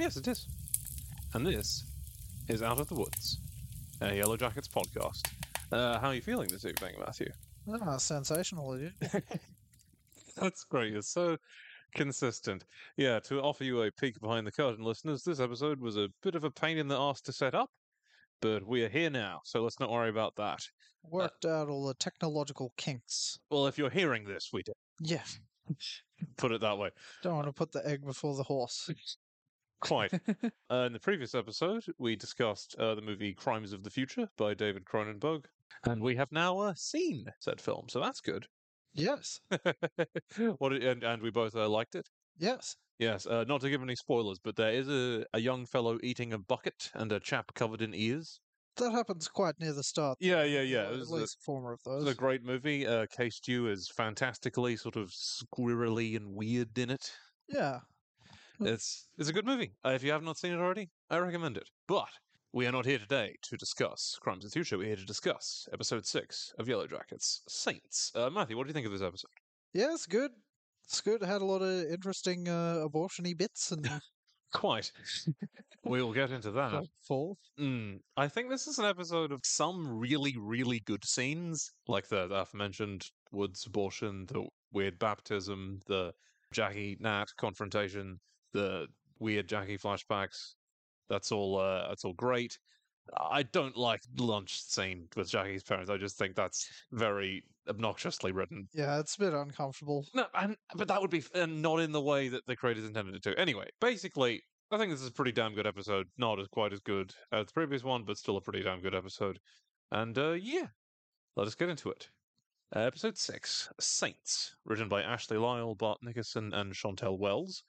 Yes, it is. And this is Out of the Woods, a Yellowjackets podcast. Uh, how are you feeling this evening, Matthew? Ah, sensational, dude. That's great. It's so consistent. Yeah, to offer you a peek behind the curtain, listeners, this episode was a bit of a pain in the ass to set up, but we are here now, so let's not worry about that. Worked out all the technological kinks. Well, if you're hearing this, we did. Yeah. Put it that way. Don't want to put the egg before the horse. Quite. uh, in the previous episode, we discussed uh, the movie Crimes of the Future by David Cronenberg, and we have now uh, seen said film, so that's good. yes. what and, and we both uh, liked it. Yes. Yes, uh, not to give any spoilers, but there is a, a young fellow eating a bucket and a chap covered in ears. That happens quite near the start. Yeah, yeah, yeah. At least former of those. a great movie. Uh, K-Stew is fantastically sort of squirrely and weird in it. Yeah. It's it's a good movie. Uh, if you have not seen it already, I recommend it. But we are not here today to discuss Crimes of the Future. We're here to discuss episode six of Yellowjackets, Saints. Uh, Matthew, what do you think of this episode? Yeah, it's good. It's good. It had a lot of interesting uh, abortion-y bits and Quite. we will get into that. forth. Mm, I think this is an episode of some really, really good scenes, like the, the aforementioned Woods abortion, the weird baptism, the Jackie Nat confrontation, the weird Jackie flashbacks. That's all. Uh, that's all great. I don't like the lunch scene with Jackie's parents. I just think that's very obnoxiously written. Yeah, it's a bit uncomfortable. No, and but that would be and not in the way that the creators intended it to. Anyway, basically, I think this is a pretty damn good episode. Not as quite as good as the previous one, but still a pretty damn good episode. And uh, yeah, let us get into it. Uh, episode six, Saints, written by Ashley Lyle, Bart Nickerson, and Chantelle Wells,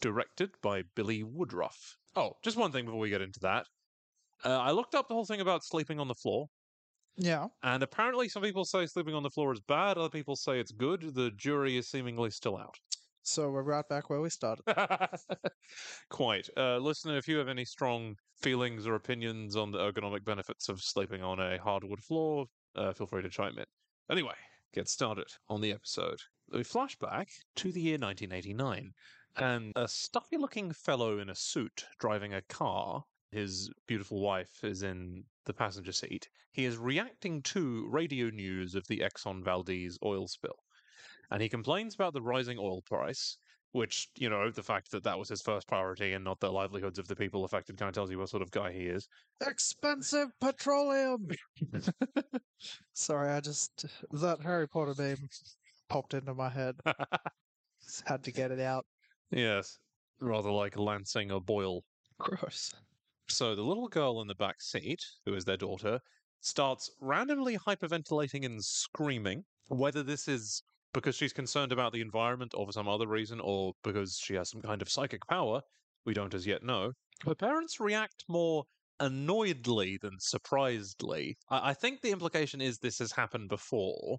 directed by Billy Woodruff. Oh, just one thing before we get into that. Uh, I looked up the whole thing about sleeping on the floor, Yeah. and apparently some people say sleeping on the floor is bad, other people say it's good. The jury is seemingly still out. So we're right back where we started. Quite. Uh, listener, if you have any strong feelings or opinions on the ergonomic benefits of sleeping on a hardwood floor, uh, feel free to chime in. Anyway, get started on the episode. We flash back to the year 1989, and a stuffy looking fellow in a suit driving a car, his beautiful wife is in the passenger seat. He is reacting to radio news of the Exxon Valdez oil spill. And he complains about the rising oil price, which, you know, the fact that that was his first priority and not the livelihoods of the people affected kind of tells you what sort of guy he is. Expensive petroleum. Sorry, I just that Harry Potter meme popped into my head. Had to get it out. Yes, rather like lancing a boil. Gross. So the little girl in the back seat, who is their daughter, starts randomly hyperventilating and screaming. Whether this is because she's concerned about the environment or for some other reason, or because she has some kind of psychic power, we don't as yet know. Her parents react more annoyedly than surprisedly. I, I think the implication is this has happened before,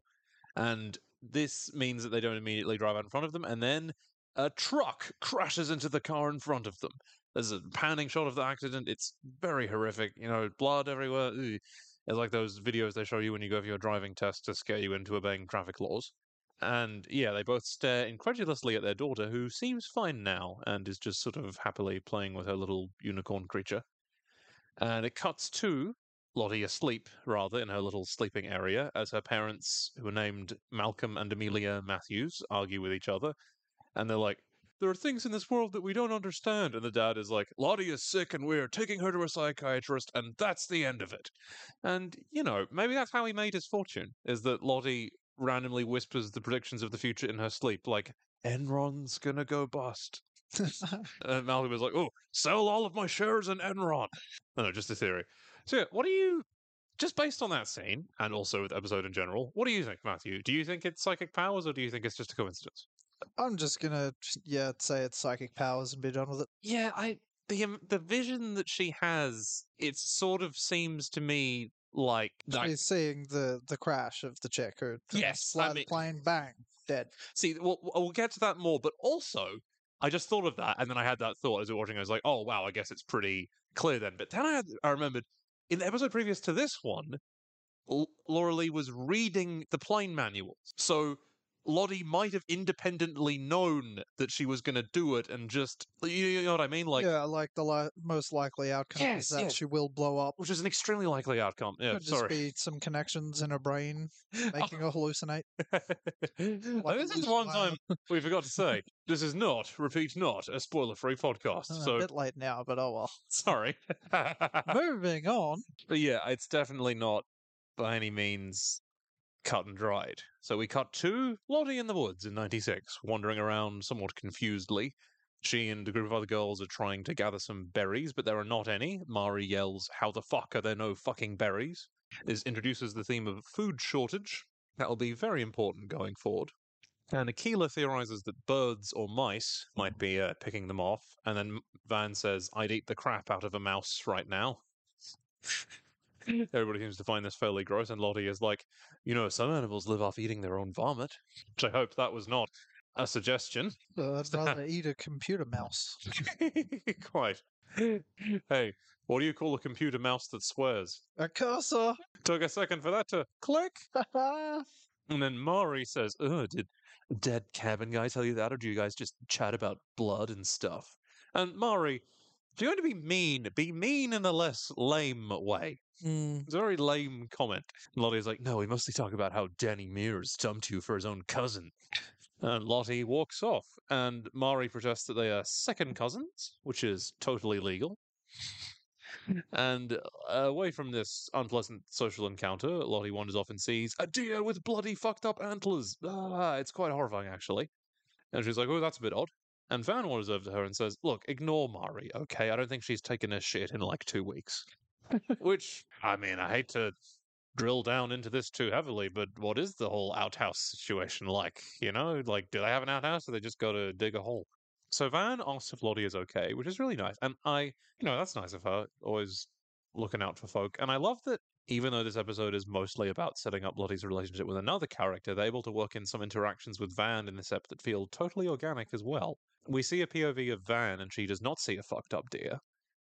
and this means that they don't immediately drive out in front of them, and then a truck crashes into the car in front of them. There's a panning shot of the accident. It's very horrific. You know, blood everywhere. It's like those videos they show you when you go for your driving test to scare you into obeying traffic laws. And yeah, they both stare incredulously at their daughter, who seems fine now and is just sort of happily playing with her little unicorn creature. And it cuts to Lottie asleep, rather, in her little sleeping area, as her parents, who are named Malcolm and Amelia Matthews, argue with each other. And they're like, there are things in this world that we don't understand. And the dad is like, Lottie is sick and we're taking her to a psychiatrist, and that's the end of it. And, you know, maybe that's how he made his fortune, is that Lottie randomly whispers the predictions of the future in her sleep, like, Enron's gonna go bust. And Malcolm is like, oh, sell all of my shares in Enron. No, no, just a theory. So, yeah, what do you just based on that scene and also the episode in general, what do you think, Matthew? Do you think it's psychic powers or do you think it's just a coincidence? I'm just gonna, yeah, say it's psychic powers and be done with it. Yeah, I the the vision that she has, it sort of seems to me like like She's seeing the the crash of the chick who Yes, I the mean- plane, bang, dead. See, we'll, we'll get to that more, but also, I just thought of that, and then I had that thought as we were watching. I was like, oh, wow, I guess it's pretty clear then. But then I, had, I remembered in the episode previous to this one, L- Laura Lee was reading the plane manuals. So Lottie might have independently known that she was going to do it and just, you, know what I mean? Like, yeah, like the li- most likely outcome Yes, is that yes. she will blow up. which is an extremely likely outcome. Yeah, Could just sorry. be some connections in her brain making her hallucinate. Like this is one time we forgot to say this is not, repeat not, a spoiler free podcast. Uh, so a bit late now, but oh well. sorry. Moving on. but yeah, it's definitely not by any means cut and dried. So we cut to Lottie in the woods in 96, wandering around somewhat confusedly. She and a group of other girls are trying to gather some berries, but there are not any. Mari yells, How the fuck are there no fucking berries? This introduces the theme of food shortage. That will be very important going forward. And Akilah theorizes that birds or mice might be uh, picking them off. And then Van says, I'd eat the crap out of a mouse right now. Everybody seems to find this fairly gross, and Lottie is like, you know, some animals live off eating their own vomit. Which I hope that was not a suggestion. Uh, I'd rather eat a computer mouse. Quite. Hey, what do you call a computer mouse that swears? A cursor. Took a second for that to click. And then Mari says, Oh, did dead cabin guy tell you that, or do you guys just chat about blood and stuff? And Mari, if you're going to be mean, be mean in a less lame way. Hmm. It's a very lame comment. And Lottie's like, No, we mostly talk about how Danny Mears dumped you for his own cousin. And Lottie walks off, and Mari protests that they are second cousins, which is totally legal. And uh, away from this unpleasant social encounter, Lottie wanders off and sees a deer with bloody fucked up antlers. Ah, it's quite horrifying, actually. And she's like, oh, that's a bit odd. And Van wanders over to her and says, look, ignore Mari, okay? I don't think she's taken a shit in like two weeks. Which, I mean, I hate to drill down into this too heavily, but what is the whole outhouse situation like? You know, like, do they have an outhouse or they just got to dig a hole? So Van asks if Lottie is okay, which is really nice. And I, you know, that's nice of her, always looking out for folk. And I love that even though this episode is mostly about setting up Lottie's relationship with another character, they're able to work in some interactions with Van in this ep that feel totally organic as well. We see a POV of Van, and she does not see a fucked up deer.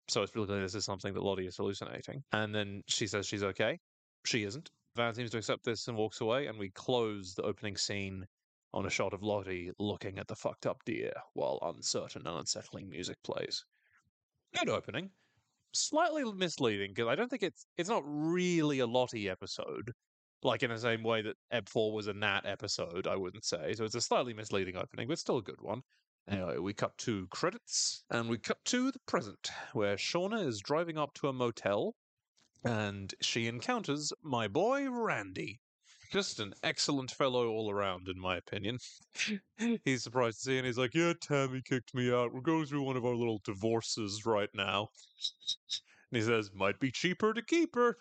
So it's really clear this is something that Lottie is hallucinating. And then she says she's okay. She isn't. Van seems to accept this and walks away, and we close the opening scene on a shot of Lottie looking at the fucked up deer while uncertain and unsettling music plays. Good opening. Slightly misleading because I don't think it's it's not really a Lottie episode, like in the same way that Eb Four was a Nat episode. I wouldn't say so. It's a slightly misleading opening, but still a good one. Anyway, we cut to credits and we cut to the present, where Shauna is driving up to a motel and she encounters my boy Randy. Just an excellent fellow all around, in my opinion. he's surprised to see, and he's like, "Yeah, Tammy kicked me out. We're going through one of our little divorces right now." And he says, "Might be cheaper to keep her,"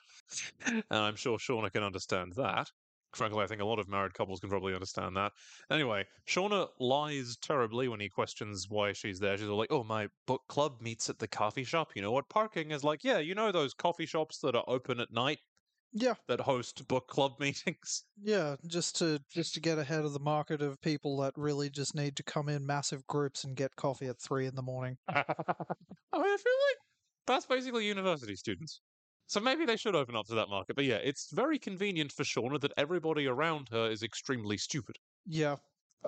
and I'm sure Shauna can understand that. Frankly, I think a lot of married couples can probably understand that. Anyway, Shauna lies terribly when he questions why she's there. She's all like, "Oh, my book club meets at the coffee shop. You know what parking is like? Yeah, you know those coffee shops that are open at night Yeah, that host book club meetings." yeah, just to just to get ahead of the market of people that really just need to come in massive groups and get coffee at three in the morning. I mean, I feel like that's basically university students. So maybe they should open up to that market. But yeah, it's very convenient for Shauna that everybody around her is extremely stupid. Yeah,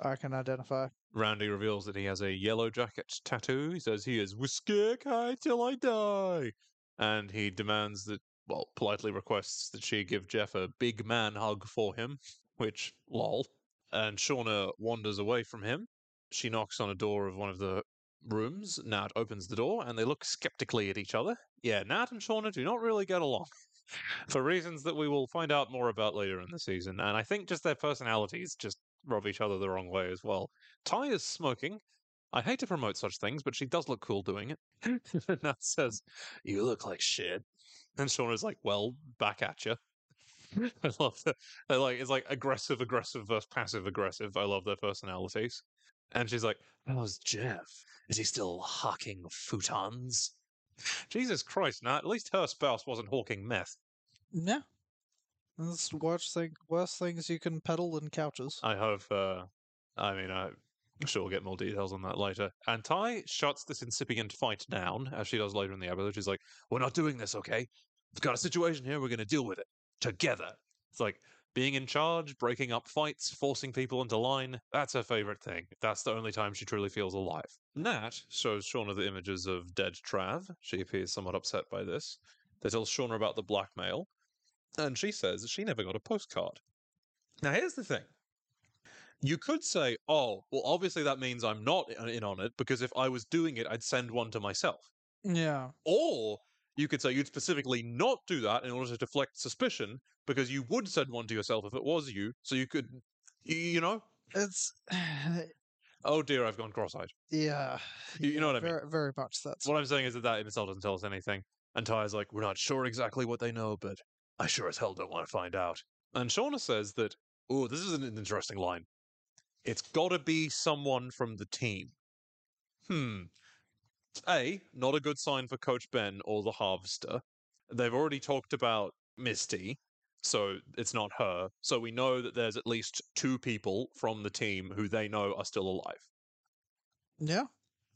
I can identify. Randy reveals that he has a yellow jacket tattoo. He says he is Wiskayok high till I die. And he demands that, well, politely requests that she give Jeff a big man hug for him, which, lol. And Shauna wanders away from him. She knocks on a door of one of the rooms. Nat opens the door and they look skeptically at each other. Yeah, Nat and Shauna do not really get along. For reasons that we will find out more about later in the season. And I think just their personalities just rub each other the wrong way as well. Tai is smoking. I hate to promote such things, but she does look cool doing it. Nat says, You look like shit. And Shauna's like, Well, back at you. I love that. Like, it's like aggressive, aggressive versus passive aggressive. I love their personalities. And she's like, How's Jeff? Is he still hawking futons? Jesus Christ, Nat. At least her spouse wasn't hawking meth. Yeah. There's worse, thing, worse things you can peddle than couches. I have, uh, I mean, I'm sure we'll get more details on that later. And Tai shuts this incipient fight down, as she does later in the episode. She's like, We're not doing this, okay? We've got a situation here, we're going to deal with it together. It's like being in charge, breaking up fights, forcing people into line. That's her favorite thing. That's the only time she truly feels alive. Nat shows Shauna the images of dead Trav. She appears somewhat upset by this. They tell Shauna about the blackmail, and she says that she never got a postcard. Now, here's the thing. You could say, oh, well, obviously that means I'm not in on it because if I was doing it, I'd send one to myself. Yeah. Or you could say you'd specifically not do that in order to deflect suspicion because you would send one to yourself if it was you. So you could, you, know, It's. oh dear, I've gone cross-eyed. Yeah. You- you know what I mean. Very, very much that's. What I'm saying is that that itself doesn't tell us anything. And Tai's like, we're not sure exactly what they know, but I sure as hell don't want to find out. And Shauna says that, oh, this is an interesting line. It's got to be someone from the team. Hmm. A, not a good sign for Coach Ben or the Harvester. They've already talked about Misty, so it's not her. So we know that there's at least two people from the team who they know are still alive. Yeah.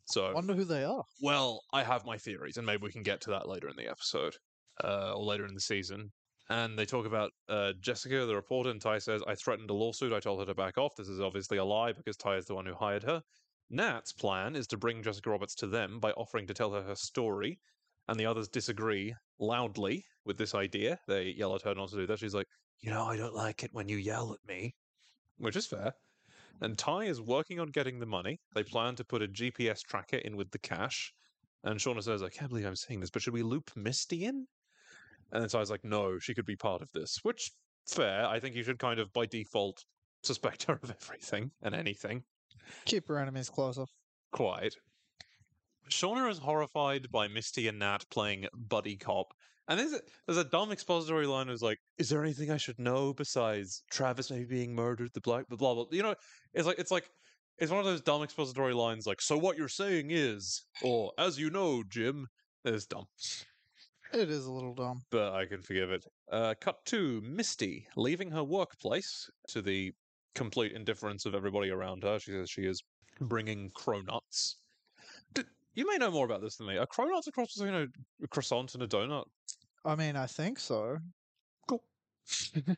So I Wonder who they are. well, I have my theories, and maybe we can get to that later in the episode uh, or later in the season. And they talk about uh, Jessica, the reporter, and Tai says, I threatened a lawsuit. I told her to back off. This is obviously a lie because Tai is the one who hired her. Nat's plan is to bring Jessica Roberts to them by offering to tell her her story, and the others disagree loudly with this idea. They yell at her not to do that. She's like, You know, I don't like it when you yell at me, which is fair. And Tai is working on getting the money. They plan to put a GPS tracker in with the cash. And Shauna says, I can't believe I'm saying this, but should we loop Misty in? And then Tai's like, no, she could be part of this. Which, fair. I think you should kind of, by default, suspect her of everything and anything. Keep your enemies closer. Quite. Shauna is horrified by Misty and Nat playing buddy cop. And there's a, there's a dumb expository line who's like, "Is there anything I should know besides Travis maybe being murdered? The black, blah blah blah." You know, it's like it's like it's one of those dumb expository lines like, "So what you're saying is," or "As you know, Jim." It's dumb, It is a little dumb. but I can forgive it. Uh, cut to Misty leaving her workplace to the complete indifference of everybody around her. She says she is bringing cronuts. D- you may know more about this than me. Are cronuts a cross between a, a croissant and a donut? I mean, I think so. Cool. Th-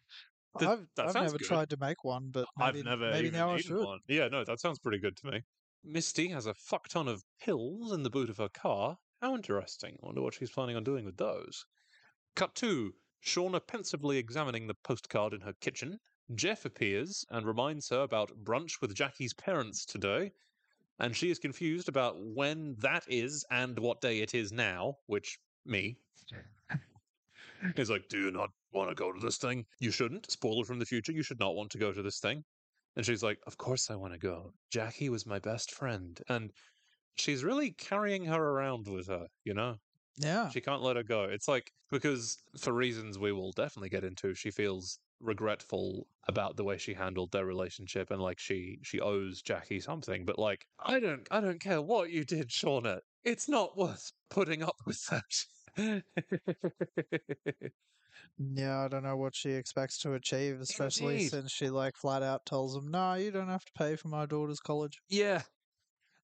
I've, I've never good. tried to make one, but maybe, I've never maybe now I should. one. Yeah, no, that sounds pretty good to me. Misty has a fuck ton of pills in the boot of her car. How interesting. I wonder what she's planning on doing with those. Cut to. Shauna pensively examining the postcard in her kitchen. Jeff appears and reminds her about brunch with Jackie's parents today. And she is confused about when that is and what day it is now, which, me. He's like, Do you not want to go to this thing? You shouldn't. Spoiler from the future, you should not want to go to this thing. And she's like, Of course I want to go. Jackie was my best friend. And she's really carrying her around with her, you know? Yeah. She can't let her go. It's like, because for reasons we will definitely get into, she feels regretful about the way she handled their relationship and like she she owes Jackie something but like I don't I don't care what you did Shauna it's not worth putting up with that Yeah, I don't know what she expects to achieve, especially Indeed. since she like flat out tells him, "No, you don't have to pay for my daughter's college." yeah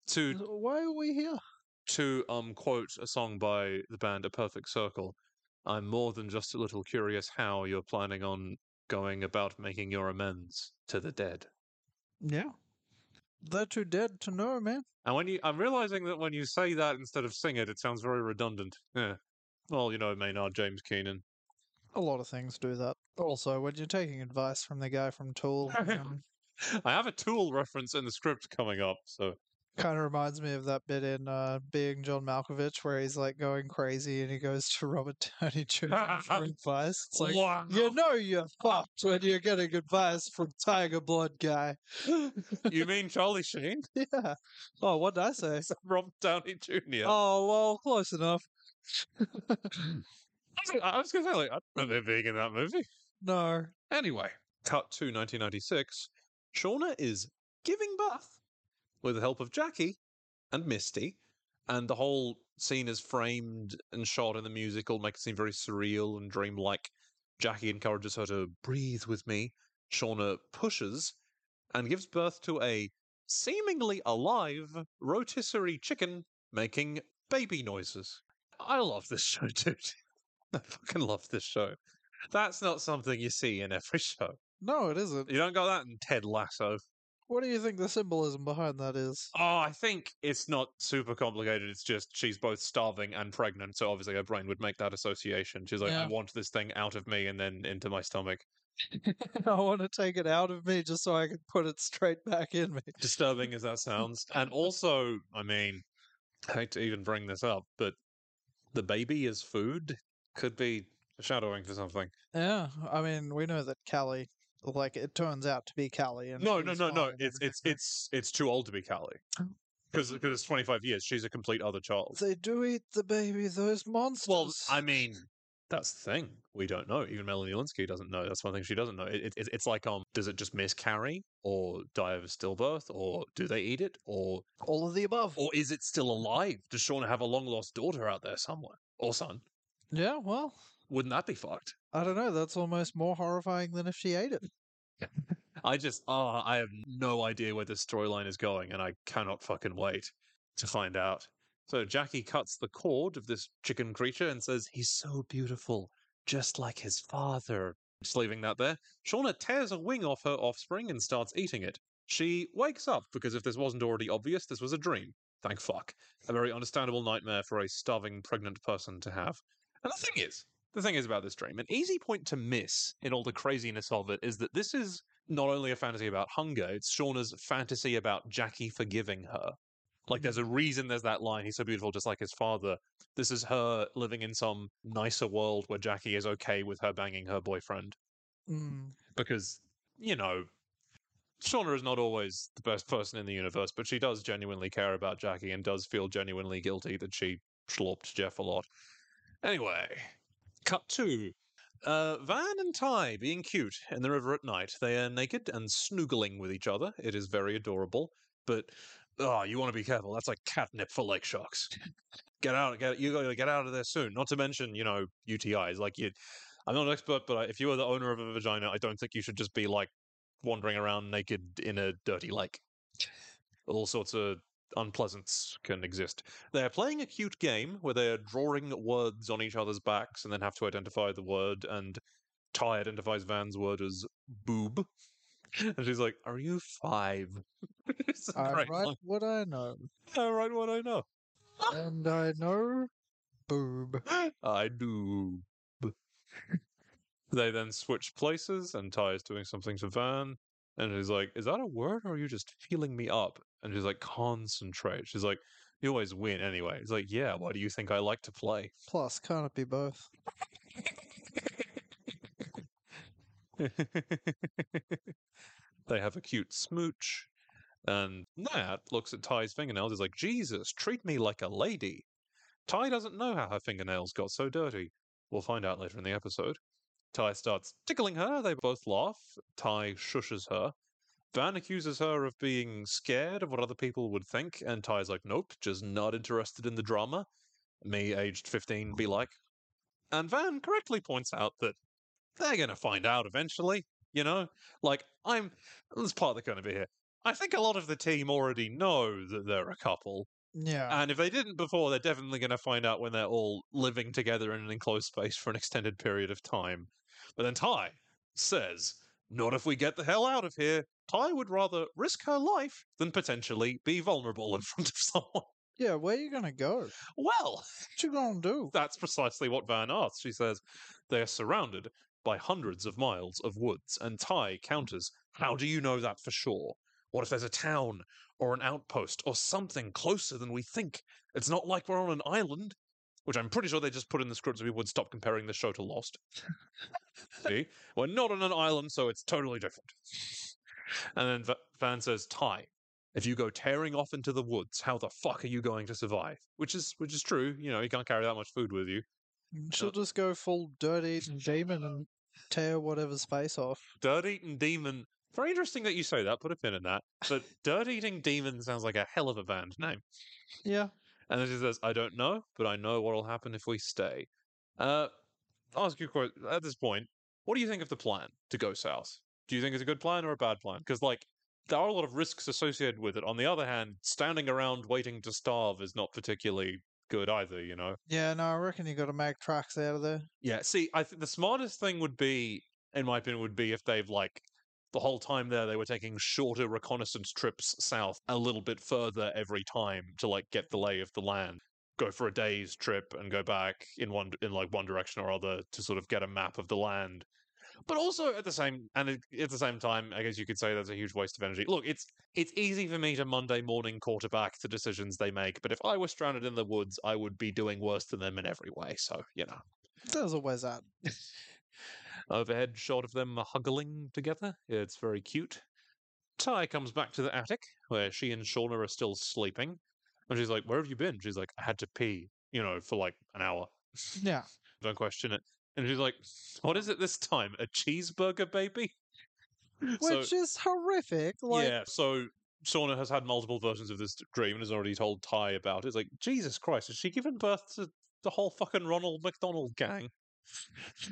to Why are we here? to um quote a song by the band A Perfect Circle, I'm more than just a little curious how you're planning on going about making your amends to the dead. Yeah, they're too dead to know, man. And when you, I'm realizing that when you say that instead of sing it, it sounds very redundant. Yeah. Well, you know, Maynard James Keenan. A lot of things do that. Also, when you're taking advice from the guy from Tool, um, I have a Tool reference in the script coming up, so Kind of reminds me of that bit in uh, Being John Malkovich where he's like going crazy and he goes to Robert Downey Jr. for advice. It's like, Wow. you know you're fucked when you're getting advice from Tiger Blood guy. you mean Charlie Sheen? yeah. Oh, what did I say? Rob Downey Jr. Oh, well, close enough. I was- going to say, like, I don't remember being in that movie. No. Anyway, cut to 1996. Shauna is giving birth with the help of Jackie and Misty, and the whole scene is framed and shot in the musical, make it seem very surreal and dreamlike. Jackie encourages her to breathe with me. Shauna pushes and gives birth to a seemingly alive rotisserie chicken making baby noises. I love this show, dude. I fucking love this show. That's not something you see in every show. No, it isn't. You don't got that in Ted Lasso. What do you think the symbolism behind that is? Oh, I think it's not super complicated. It's just she's both starving and pregnant, so obviously her brain would make that association. She's like, I want this thing out of me and then into my stomach. I want to take it out of me just so I can put it straight back in me. Disturbing as that sounds. And also, I mean, I hate to even bring this up, but the baby is food could be shadowing for something. Yeah, I mean, we know that Callie, like, it turns out to be Callie. And No, no, no, no. It's it's it's it's too old to be Callie. Because it's 25 years. She's a complete other child. They do eat the baby, those monsters. Well, I mean, that's the thing. We don't know. Even Melanie Lynskey doesn't know. That's one thing she doesn't know. It, it, it's like, um, does it just miscarry, or die of a stillbirth, or do they eat it, or all of the above. or is it still alive? Does Shauna have a long lost daughter out there somewhere, or son? Yeah, well, Wouldn't that be fucked? I don't know. That's almost more horrifying than if she ate it. I just, oh, I have no idea where this storyline is going, and I cannot fucking wait to find out. So Jackie cuts the cord of this chicken creature and says, He's so beautiful, just like his father. Just leaving that there. Shauna tears a wing off her offspring and starts eating it. She wakes up because if this wasn't already obvious, this was a dream. Thank fuck. A very understandable nightmare for a starving pregnant person to have. And the thing is, the thing is about this dream, an easy point to miss in all the craziness of it is that this is not only a fantasy about hunger, it's Shauna's fantasy about Jackie forgiving her. Like, there's a reason there's that line, he's so beautiful, just like his father. This is her living in some nicer world where Jackie is okay with her banging her boyfriend. Mm. Because, you know, Shauna is not always the best person in the universe, but she does genuinely care about Jackie and does feel genuinely guilty that she schlorped Jeff a lot. Anyway, cut two. Uh, Van and Tai being cute in the river at night. They are naked and snoogling with each other. It is very adorable, but oh, you want to be careful. That's like catnip for lake sharks. get out! Get you got to get out of there soon. Not to mention, you know, UTIs. Like you, I'm not an expert, but if you are the owner of a vagina, I don't think you should just be like wandering around naked in a dirty lake. All sorts of unpleasants can exist. They're playing a cute game where they're drawing words on each other's backs and then have to identify the word. And Tai identifies Van's word as boob. And she's like, Are you five? I write line. what I know. I write what I know. and I know boob. I do. they then switch places, and Tai is doing something to Van. And he's like, Is that a word, or are you just feeling me up? And she's like, Concentrate. She's like, You always win anyway. He's like, Yeah, why do you think I like to play? Plus, can't it be both? they have a cute smooch. And Nat looks at Tai's fingernails. He's like, Jesus, treat me like a lady. Tai doesn't know how her fingernails got so dirty. We'll find out later in the episode. Tai starts tickling her. They both laugh. Tai shushes her. Van accuses her of being scared of what other people would think, and Tai's like, nope, just not interested in the drama. Me, aged 15, be like. And Van correctly points out that they're going to find out eventually, you know? Like, I'm. This part they're going to be here. I think a lot of the team already know that they're a couple. Yeah. And if they didn't before, they're definitely going to find out when they're all living together in an enclosed space for an extended period of time. But then Tai says, Not if we get the hell out of here. Tai would rather risk her life than potentially be vulnerable in front of someone. yeah, where are you gonna go? Well, What you gonna do? that's precisely what Van asks. She says, They are surrounded by hundreds of miles of woods, and Tai counters, How do you know that for sure? What if there's a town or an outpost or something closer than we think? It's not like we're on an island, which I'm pretty sure they just put in the script so we would stop comparing the show to Lost. See? We're not on an island, so it's totally different. And then Va- Van says, Tai, if you go tearing off into the woods, how the fuck are you going to survive? Which is which is true. You know, you can't carry that much food with you. Mm, she'll just go full dirt eating demon and tear whatever's face off. Dirt eating demon. Very interesting that you say that. Put a pin in that. But dirt eating demon sounds like a hell of a band name. Yeah. And then she says, I don't know, but I know what'll happen if we stay. Uh, I'll ask you a question. At this point, what do you think of the plan to go south? Do you think it's a good plan or a bad plan? Because, like, there are a lot of risks associated with it. On the other hand, standing around waiting to starve is not particularly good either, you know? Yeah, no, I reckon you got to make tracks out of there. Yeah, see, I think the smartest thing would be, in my opinion, would be if they've, like, the whole time there, they were taking shorter reconnaissance trips south a little bit further every time to, like, get the lay of the land. Go for a day's trip and go back in one in like one direction or other to sort of get a map of the land. But also at the same and at the same time, I guess you could say that's a huge waste of energy. Look, it's it's easy for me to Monday morning quarterback the decisions they make, but if I were stranded in the woods, I would be doing worse than them in every way. So you know. There's always that. overhead shot of them huggling together. It's very cute. Tai comes back to the attic where she and Shauna are still sleeping. And she's like, Where have you been? She's like, I had to pee, you know, for like an hour. Yeah. Don't question it. And she's like, What is it this time? A cheeseburger baby? So- Which is horrific. Like, yeah, so Shauna has had multiple versions of this dream and has already told Tai about it. It's like, Jesus Christ, has she given birth to the whole fucking Ronald McDonald gang?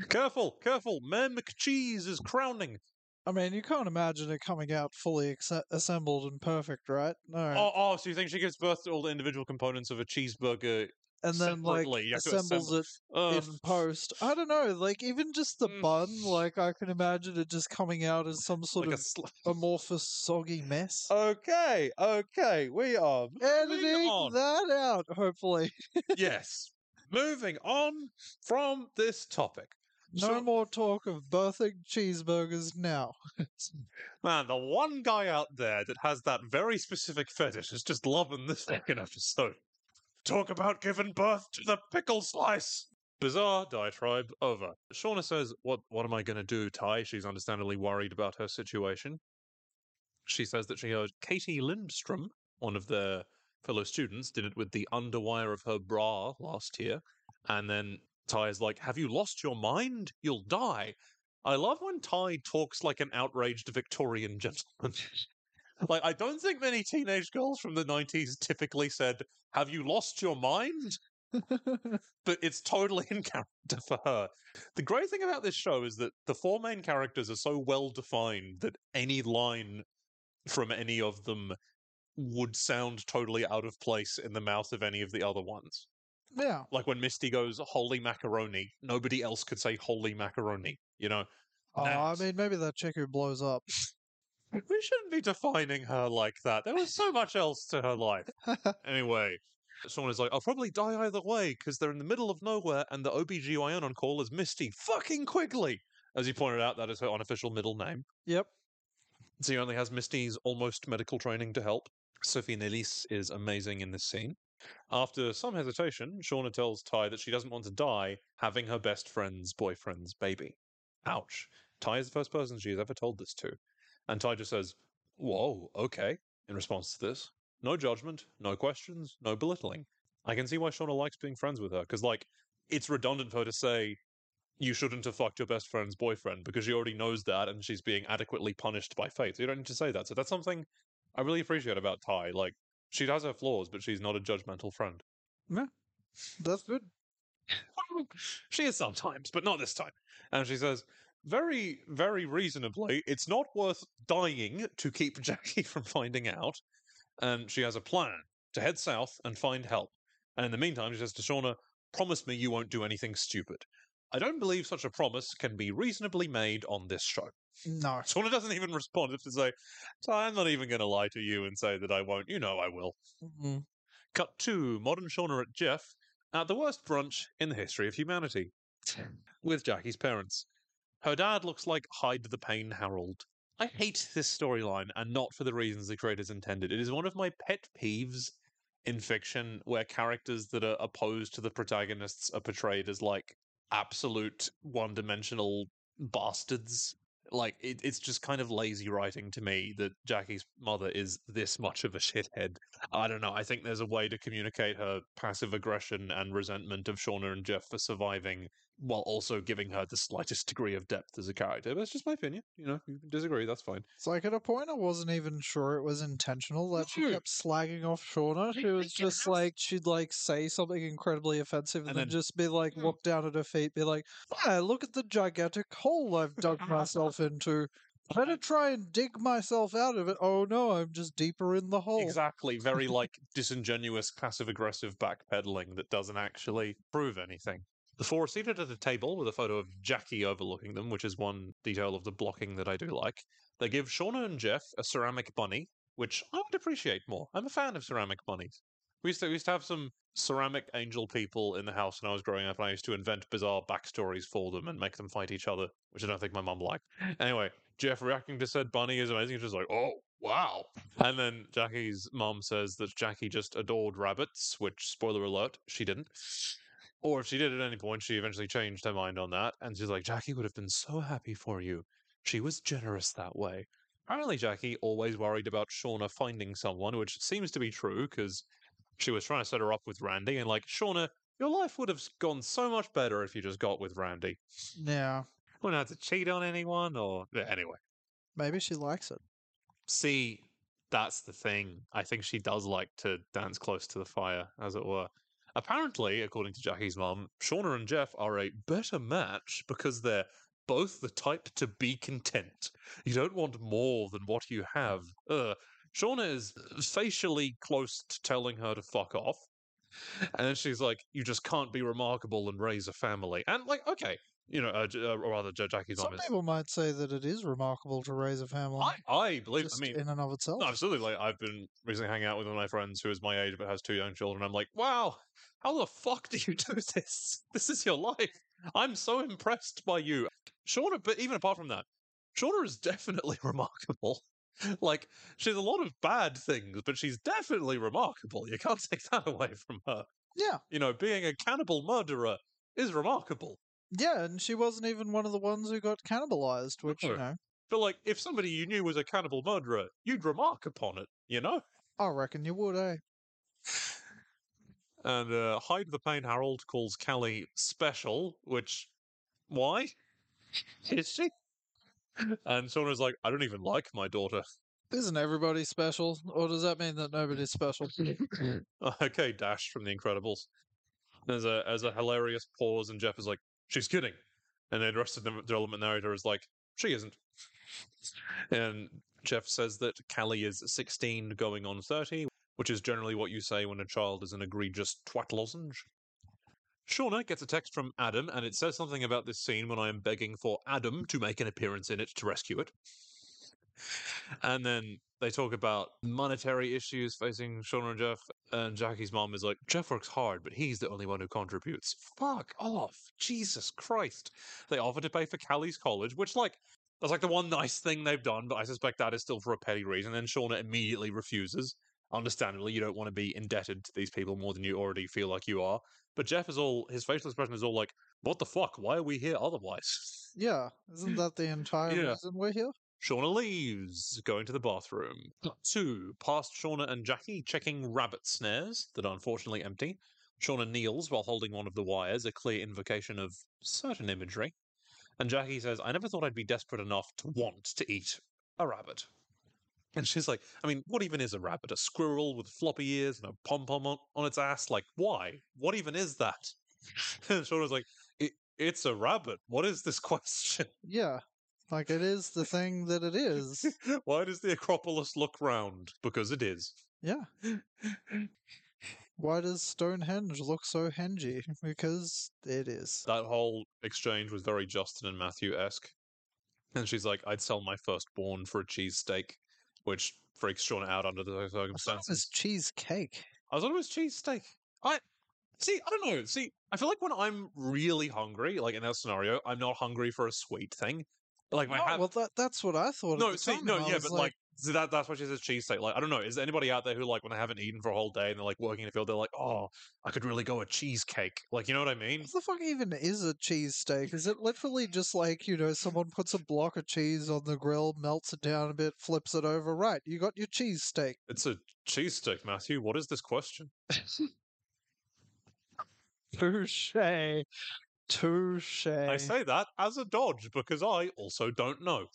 Careful, careful, Mayor McCheese is crowning. I mean, you can't imagine it coming out fully acce- assembled and perfect, right? No. Oh, oh, so you think she gives birth to all the individual components of a cheeseburger? and then, like, assembles assemble- it Ugh. in post. I don't know. Like, even just the Mm. bun, like, I can imagine it just coming out as some sort like of sl- amorphous, soggy mess. okay, okay, we are Editing on. that out, hopefully. yes, moving on from this topic. No So- more talk of birthing cheeseburgers now. Man, the one guy out there that has that very specific fetish is just loving this fucking episode. Talk about giving birth to the pickle slice. Bizarre diatribe over. Shauna says, "What? What am I going to do, Tai?" She's understandably worried about her situation. She says that she heard Katie Lindstrom, one of their fellow students, did it with the underwire of her bra last year, and then Tai is like, "Have you lost your mind? You'll die." I love when Ty talks like an outraged Victorian gentleman. like, I don't think many teenage girls from the 90s typically said, Have you lost your mind? But it's totally in character for her. The great thing about this show is that the four main characters are so well defined that any line from any of them would sound totally out of place in the mouth of any of the other ones. yeah. Like when Misty goes, Holy macaroni, nobody else could say holy macaroni, you know? Oh, I mean, maybe that chick who blows up. We shouldn't be defining her like that. There was so much else to her life. Anyway, someone is like, I'll probably die either way because they're in the middle of nowhere and the OBGYN on call is Misty fucking Quigley. As you pointed out, that is her unofficial middle name. Yep. So he only has Misty's almost medical training to help. Sophie Nélisse is amazing in this scene. After some hesitation, Shauna tells Tai that she doesn't want to die having her best friend's boyfriend's baby. Ouch. Tai is the first person she has ever told this to. And Tai just says, Whoa, okay, in response to this. No judgment, no questions, no belittling. I can see why Shauna likes being friends with her, because, like, it's redundant for her to say, you shouldn't have fucked your best friend's boyfriend, because she already knows that and she's being adequately punished by fate. So you don't need to say that. So that's something I really appreciate about Tai. Like, she has her flaws, but she's not a judgmental friend. Yeah, That's good. she is sometimes, but not this time. And she says, very, very reasonably, it's not worth dying to keep Jackie from finding out. And she has a plan to head south and find help. And in the meantime, she says to Shauna, promise me you won't do anything stupid. I don't believe such a promise can be reasonably made on this show. No. Shauna doesn't even respond to say, Tai, I'm not even going to lie to you and say that I won't. You know I will. Mm. Cut to modern Shauna at Jeff at the worst brunch in the history of humanity with Jackie's parents. Her dad looks like Hide the Pain Harold. I hate this storyline, and not for the reasons the creators intended. It is one of my pet peeves in fiction where characters that are opposed to the protagonists are portrayed as like absolute one dimensional bastards. Like it, it's just kind of lazy writing to me that Jackie's mother is this much of a shithead. I don't know. I think there's a way to communicate her passive aggression and resentment of Shauna and Jeff for surviving while also giving her the slightest degree of depth as a character. But it's just my opinion. You know, you can disagree, that's fine. It's like at a point I wasn't even sure it was intentional that she kept slagging off Shauna. She was just like she'd like say something incredibly offensive and, And then, then- just be like Hmm. look down at her feet, be like, "Ah, look at the gigantic hole I've dug myself into. Better try and dig myself out of it. Oh no, I'm just deeper in the hole." Exactly. Very like disingenuous, passive aggressive backpedaling that doesn't actually prove anything. The four are seated at a table with a photo of Jackie overlooking them, which is one detail of the blocking that I do like. They give Shauna and Jeff a ceramic bunny, which I would appreciate more. I'm a fan of ceramic bunnies. We used to, we used to have some ceramic angel people in the house when I was growing up, and I used to invent bizarre backstories for them and make them fight each other, which I don't think my mum liked. Anyway, Jeff reacting to said bunny is amazing. He's just like, oh, wow. And then Jackie's mom says that Jackie just adored rabbits, which, spoiler alert, she didn't. Or if she did at any point, she eventually changed her mind on that. And she's like, Jackie would have been so happy for you. She was generous that way. Apparently, Jackie always worried about Shauna finding someone, which seems to be true because she was trying to set her up with Randy. And like, Shauna, your life would have gone so much better if you just got with Randy. Yeah, Wouldn't have to cheat on anyone or. Yeah, Anyway. maybe she likes it. See, that's the thing. I think she does like to dance close to the fire, as it were. Apparently, according to Jackie's mum, Shauna and Jeff are a better match because they're both the type to be content. You don't want more than what you have. Uh, Shauna is facially close to telling her to fuck off. And then she's like, you just can't be remarkable and raise a family. And, like, okay, you know, uh, uh, or rather, Jackie's Some people might say that it is remarkable to raise a family. I, I believe, I mean, in and of itself. no, absolutely. Like I've been recently hanging out with one of my friends who is my age but has two young children. I'm like, wow, how the fuck do you do this? This is your life. I'm so impressed by you, Shauna. But even apart from that, Shauna is definitely remarkable. Like she's a lot of bad things, but she's definitely remarkable. You can't take that away from her. Yeah, You know, being a cannibal murderer is remarkable. Yeah, and she wasn't even one of the ones who got cannibalized, which you know, But like, if somebody you knew was a cannibal murderer, you'd remark upon it. You know. I reckon you would, eh? And uh, Hide the Pain Harold calls Callie special, which why is she? And Shauna's like, I don't even like my daughter. Isn't everybody special, or does that mean that nobody's special? okay, Dash from The Incredibles. There's a as a hilarious pause, and Jeff is like, she's kidding, and then the rest of the development narrator is like, she isn't. And Jeff says that Callie is 16 going on 30, which is generally what you say when a child is an egregious twat lozenge. Shauna gets a text from Adam, and it says something about this scene when I am begging for Adam to make an appearance in it to rescue it. And then they talk about monetary issues facing Shauna and Jeff, and Jackie's mom is like, Jeff works hard, but he's the only one who contributes. Fuck off. Jesus Christ. They offer to pay for Callie's college, which, like, that's like the one nice thing they've done, but I suspect that is still for a petty reason. Then Shauna immediately refuses. Understandably, you don't want to be indebted to these people more than you already feel like you are. But Jeff is all, his facial expression is all like, what the fuck? Why are we here otherwise? Yeah, isn't that the entire Yeah. reason we're here? Shauna leaves, going to the bathroom. To, past Shauna and Jackie checking rabbit snares that are unfortunately empty. Shauna kneels while holding one of the wires, a clear invocation of certain imagery. And Jackie says, I never thought I'd be desperate enough to want to eat a rabbit. And she's like, I mean, what even is a rabbit? A squirrel with floppy ears and a pom pom on, on its ass? Like, why? What even is that? And Shauna's like, it, it's a rabbit. What is this question? Yeah, like it is the thing that it is. Why does the Acropolis look round? Because it is. Yeah. Why does Stonehenge look so hengy? Because it is. That whole exchange was very Justin and Matthew esque. And she's like, I'd sell my firstborn for a cheesesteak, which freaks Shauna out under the I thought it circumstances. was cheesecake. I thought it was cheesesteak. I see. I don't know. See, I feel like when I'm really hungry, like in that scenario, I'm not hungry for a sweet thing. Like my hat. well, that that's what I thought. no, see, no, I yeah, but like, so that that's why she says cheesesteak. Like, I don't know. Is there anybody out there who like when they haven't eaten for a whole day and they're like working in the field, they're like, oh, I could really go a cheesecake. Like, you know what I mean? What the fuck even is a cheesesteak? Is it literally just like, you know, someone puts a block of cheese on the grill, melts it down a bit, flips it over? Right, you got your cheesesteak. It's a cheesesteak, Matthew. What is this question? Touche. Touche. I say that as a dodge because I also don't know.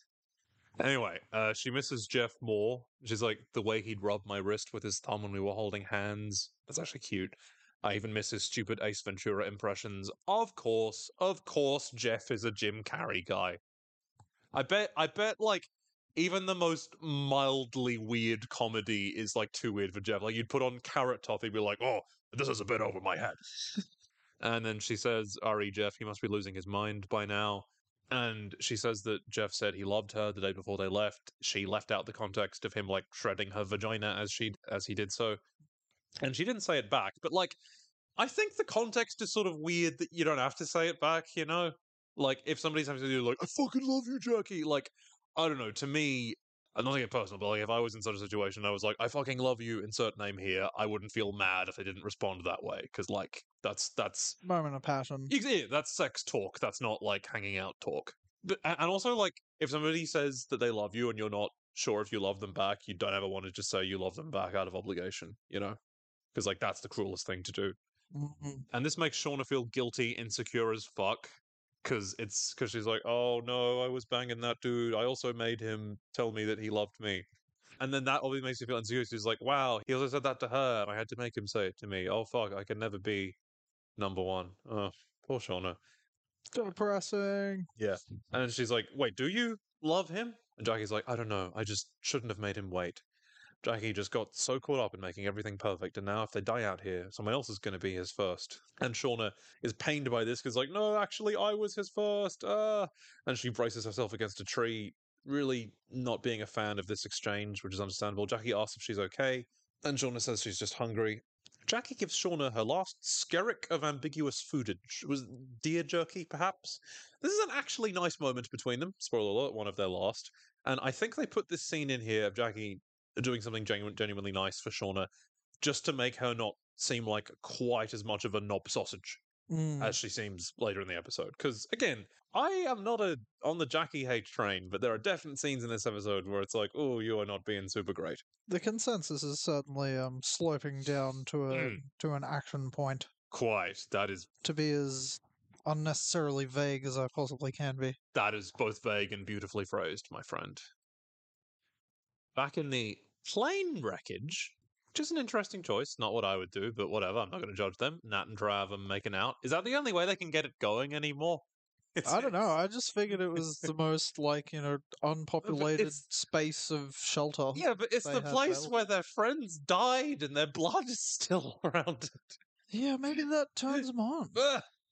Anyway, uh, she misses Jeff more. She's like the way he'd rub my wrist with his thumb when we were holding hands. That's actually cute. I even miss his stupid Ace Ventura impressions. Of course, of course, Jeff is a Jim Carrey guy. I bet. I bet. Like even the most mildly weird comedy is like too weird for Jeff. Like you'd put on Carrot Top, he'd be like, "Oh, this is a bit over my head." And then she says, Ari, Jeff, he must be losing his mind by now. And she says that Jeff said he loved her the day before they left. She left out the context of him like shredding her vagina as she as he did so. And she didn't say it back, but like I think the context is sort of weird that you don't have to say it back, you know? Like if somebody's having to do like, I fucking love you, Jackie, like I don't know, to me I'm not taking it personal, but like if I was in such a situation, I was like, I fucking love you, insert name here. I wouldn't feel mad if they didn't respond that way because, like, that's that's Moment of passion. Yeah, that's sex talk. That's not like hanging out talk. But, and also, like, if somebody says that they love you and you're not sure if you love them back, you don't ever want to just say you love them back out of obligation, you know? Because, like, that's the cruelest thing to do. Mhm. And this makes Shauna feel guilty, insecure as fuck. Because it's because she's like, oh no, I was banging that dude. I also made him tell me that he loved me. And then that obviously makes me feel insecure. She's like, wow, he also said that to her, and I had to make him say it to me. Oh fuck, I can never be number one. Oh, poor Shauna. Depressing. Yeah. And she's like, wait, do you love him? And Jackie's like, I don't know. I just shouldn't have made him wait. Jackie just got so caught up in making everything perfect, and now if they die out here, someone else is going to be his first. And Shauna is pained by this because, like, no, actually, I was his first. Ah. And she braces herself against a tree, really not being a fan of this exchange, which is understandable. Jackie asks if she's okay, and Shauna says she's just hungry. Jackie gives Shauna her last skerrick of ambiguous foodage. Was deer jerky, perhaps? This is an actually nice moment between them. Spoiler alert, one of their last. And I think they put this scene in here of Jackie doing something genu- genuinely nice for Shauna just to make her not seem like quite as much of a knob sausage Mm. as she seems later in the episode. Because again, I am not a on the Jackie hate train, but there are definite scenes in this episode where it's like, oh, you are not being super great. The consensus is certainly um sloping down to a Mm. to an action point. Quite. That is To be as unnecessarily vague as I possibly can be. that is both vague and beautifully phrased, my friend. Back in the plane wreckage, which is an interesting choice. Not what I would do, but whatever. I'm not going to judge them. Nat and are making out. Is that the only way they can get it going anymore? It's, I don't know. I just figured it was the most like you know unpopulated space of shelter. Yeah, but it's the place where their friends died and their blood is still around it. Yeah, maybe that turns them on.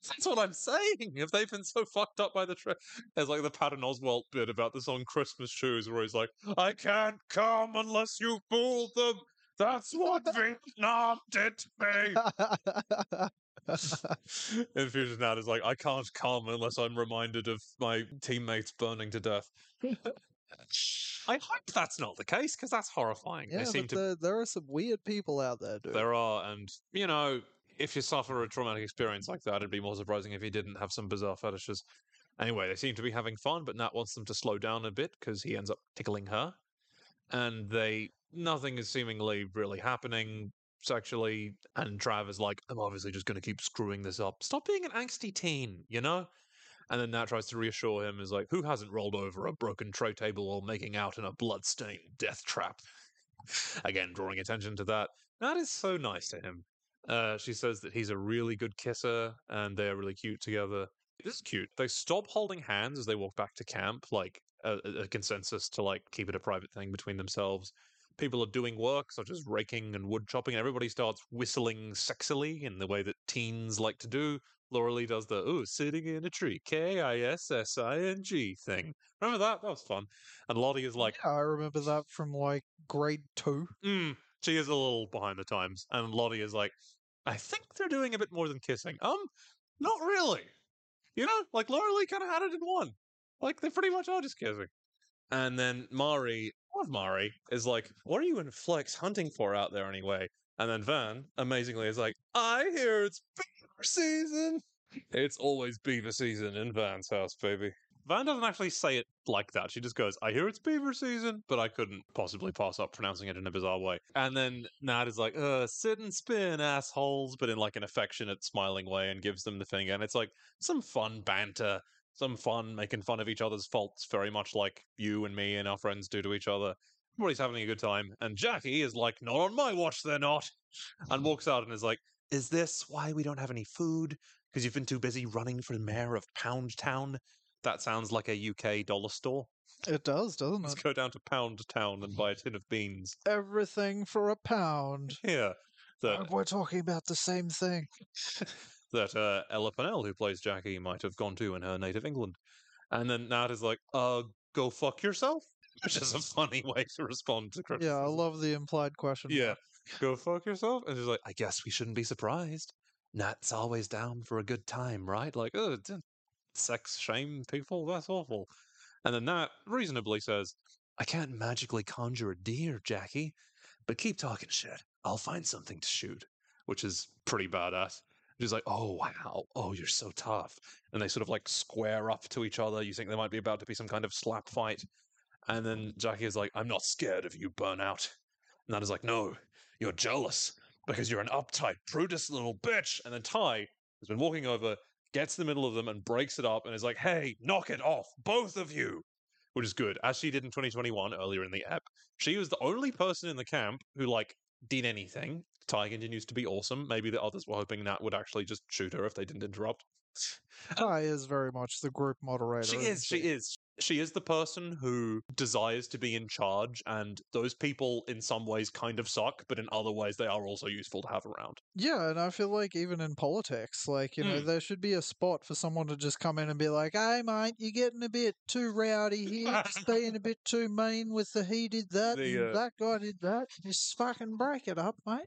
That's what I'm saying. If they've been so fucked up by the tra- there's like the Patton Oswalt bit about the song "Christmas Shoes," where he's like, "I can't come unless you fool them." That's what Vietnam did to me. And Fusion Nat is like, I can't come unless I'm reminded of my teammates burning to death. I hope that's not the case because that's horrifying. yeah, they seem to there, there are some weird people out there, dude. There are, and you know, if you suffer a traumatic experience like that, it'd be more surprising if he didn't have some bizarre fetishes. Anyway, they seem to be having fun, but Nat wants them to slow down a bit because he ends up tickling her, and they nothing is seemingly really happening sexually. And Trav is like, "I'm obviously just going to keep screwing this up. Stop being an angsty teen, you know." And then Nat tries to reassure him, is like, "Who hasn't rolled over a broken tray table or making out in a blood-stained death trap?" Again, drawing attention to that. Nat is so nice to him. Uh, she says that he's a really good kisser and they're really cute together. This is cute. They stop holding hands as they walk back to camp, like a, a- consensus to like keep it a private thing between themselves. People are doing work such as raking and wood chopping, and everybody starts whistling sexily in the way that teens like to do. Laura Lee does the ooh, sitting in a tree, K I S S I N G thing. Remember that? That was fun. And Lottie is like, yeah, I remember that from like grade two. mm, she is a little behind the times. And Lottie is like, I think they're doing a bit more than kissing. Um, not really. You know, like Laura Lee kind of had it in one. Like they pretty much are just kissing. And then Mari, love Mari, is like, "What are you and Flex hunting for out there anyway?" And then Van, amazingly, is like, "I hear it's beaver season." It's always beaver season in Van's house, baby. Van doesn't actually say it like that. She just goes, I hear it's beaver season, but I couldn't possibly pass up pronouncing it in a bizarre way. And then Nat is like, uh, sit and spin, assholes, but in like an affectionate, smiling way and gives them the finger. And it's like some fun banter, some fun making fun of each other's faults, very much like you and me and our friends do to each other. Everybody's having a good time. And Jackie is like, not on my watch, they're not. And walks out and is like, is this why we don't have any food? Because you've been too busy running for the mayor of Pound Town? That sounds like a UK dollar store. It does, doesn't it? Let's go down to Pound Town and buy a tin of beans. Everything for a pound. Yeah. That, Uh, We're talking about the same thing. that uh, Ella Pennell, who plays Jackie, might have gone to in her native England. And then Nat is like, uh, go fuck yourself? Which is a funny way to respond to Yeah, I love the implied question. Yeah. Go fuck yourself? And she's like, I guess we shouldn't be surprised. Nat's always down for a good time, right? Like, oh, sex shame people? That's awful. And then that reasonably says, I can't magically conjure a deer, Jackie, but keep talking shit. I'll find something to shoot, which is pretty badass. She's like, oh, wow. Oh, you're so tough. And they sort of like square up to each other. You think there might be about to be some kind of slap fight. And then Jackie is like, I'm not scared of you, Burnout. And that is like, no, you're jealous because you're an uptight, prudish little bitch. And then Tai has been walking over, gets in the middle of them and breaks it up and is like, hey, knock it off, both of you. Which is good. As she did in 2021 earlier in the app, she was the only person in the camp who, like, did anything. Tai continues to be awesome. Maybe the others were hoping Nat would actually just shoot her if they didn't interrupt. Tai is very much the group moderator. She is. She is. She is the person who desires to be in charge, and those people, in some ways, kind of suck, but in other ways, they are also useful to have around. Yeah, and I feel like even in politics, like, you know, Mm. there should be a spot for someone to just come in and be like, hey, mate, you're getting a bit too rowdy here, just being a bit too mean with the he did that, The, and uh, that guy did that. Just fucking break it up, mate.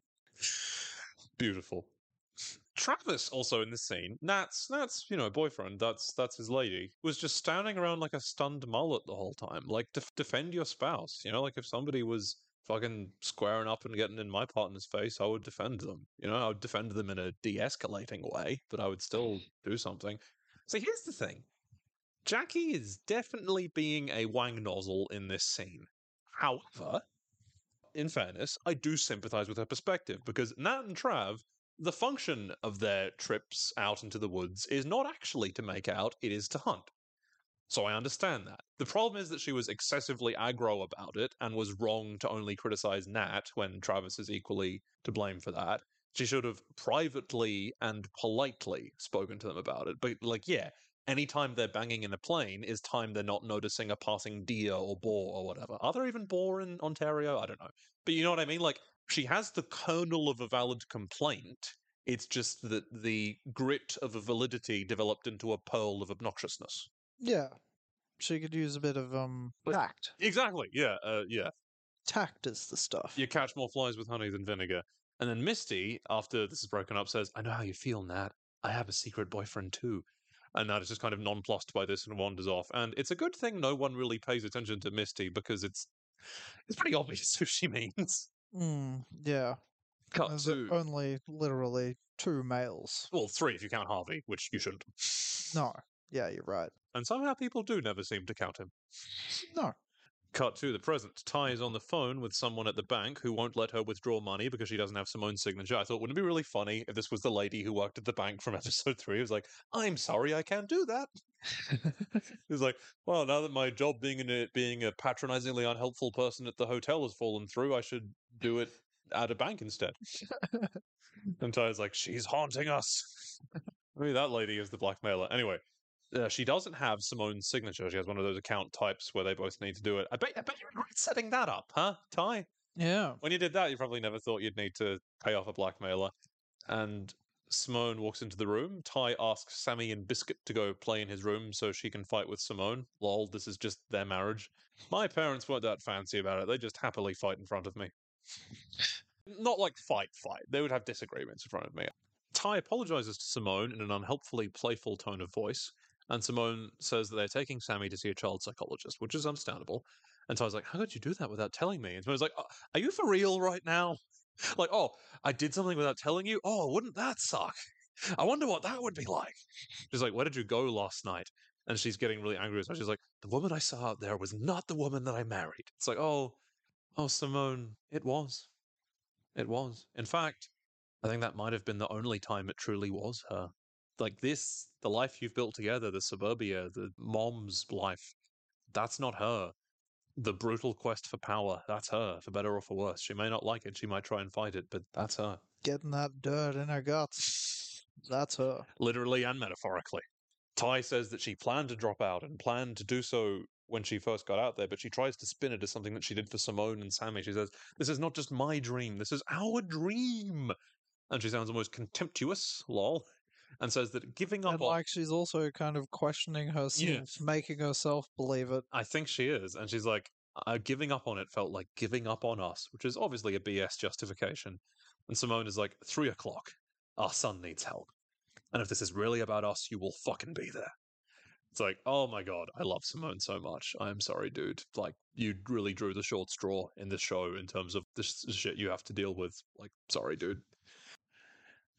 Beautiful. Travis also in this scene. Nat's Nat's you know boyfriend. That's that's his lady. Was just standing around like a stunned mullet the whole time. Like def- defend your spouse. You know, like if somebody was fucking squaring up and getting in my partner's face, I would defend them. You know, I would defend them in a de-escalating way, but I would still mm. do something. So here's the thing. Jackie is definitely being a wang nozzle in this scene. However, in fairness, I do sympathize with her perspective because Nat and Trav, the function of their trips out into the woods is not actually to make out, it is to hunt. So I understand that. The problem is that she was excessively aggro about it and was wrong to only criticize Nat when Travis is equally to blame for that. She should have privately and politely spoken to them about it. But, like, yeah, anytime they're banging in a plane is time they're not noticing a passing deer or boar or whatever. Are there even boar in Ontario? I don't know. But you know what I mean? Like, she has the kernel of a valid complaint. It's just that the grit of a validity developed into a pearl of obnoxiousness. Yeah. She could use a bit of um tact. Exactly. Yeah. Uh, yeah. Tact is the stuff. You catch more flies with honey than vinegar. And then Misty, after this is broken up, says, I know how you feel, Nat. I have a secret boyfriend too. And Nat is just kind of nonplussed by this and wanders off. And it's a good thing no one really pays attention to Misty because it's it's pretty obvious who she means. Mm, yeah. Cut There's to only literally two males. well, three if you count Harvey, which you shouldn't. No. Yeah, you're right. And somehow people do never seem to count him. No. Cut to the present. Tai is on the phone with someone at the bank who won't let her withdraw money because she doesn't have Simone's signature. I thought, wouldn't it be really funny if this was the lady who worked at the bank from episode three? It was like, I'm sorry, I can't do that. It's like, well, now that my job being in a, being a patronizingly unhelpful person at the hotel has fallen through, I should do it at a bank instead. and Tai's like, she's haunting us. I mean, that lady is the blackmailer. Anyway, uh, she doesn't have Simone's signature. She has one of those account types where they both need to do it. I bet, I bet you regret setting that up, huh, Tai? Yeah. When you did that, you probably never thought you'd need to pay off a blackmailer. And Simone walks into the room. Tai asks Sammy and Biscuit to go play in his room so she can fight with Simone. Lol, this is just their marriage. My parents weren't that fancy about it. They just happily fight in front of me. Not like fight, fight. They would have disagreements in front of me. Tai apologizes to Simone in an unhelpfully playful tone of voice, And Simone says that they're taking Sammy to see a child psychologist, which is understandable. And so I was like, How could you do that without telling me? And Simone's like, "Uh, Are you for real right now? Like, oh, I did something without telling you? Oh, wouldn't that suck? I wonder what that would be like. She's like, Where did you go last night? And she's getting really angry. So she's like, The woman I saw out there was not the woman that I married. It's like, Oh, oh, Simone, it was. It was. In fact, I think that might have been the only time it truly was her. Like this, the life you've built together, the suburbia, the mom's life, that's not her. The brutal quest for power, that's her, for better or for worse. She may not like it, she might try and fight it, but that's her. Getting that dirt in her guts. That's her. Literally and metaphorically. Tai says that she planned to drop out and planned to do so when she first got out there, but she tries to spin it as something that she did for Simone and Sammy. She says, This is not just my dream, this is our dream. And she sounds almost contemptuous, lol, and says that giving up And on. like she's also kind of questioning herself, making herself believe it. I think she is. And she's like, uh, giving up on it felt like giving up on us, which is obviously a BS justification. And Simone is like, three o'clock. Our son needs help. And if this is really about us, you will fucking be there. It's like, oh my god, I love Simone so much. I'm sorry, dude. Like, you really drew the short straw in this show in terms of the sh- shit you have to deal with. Like, sorry, dude.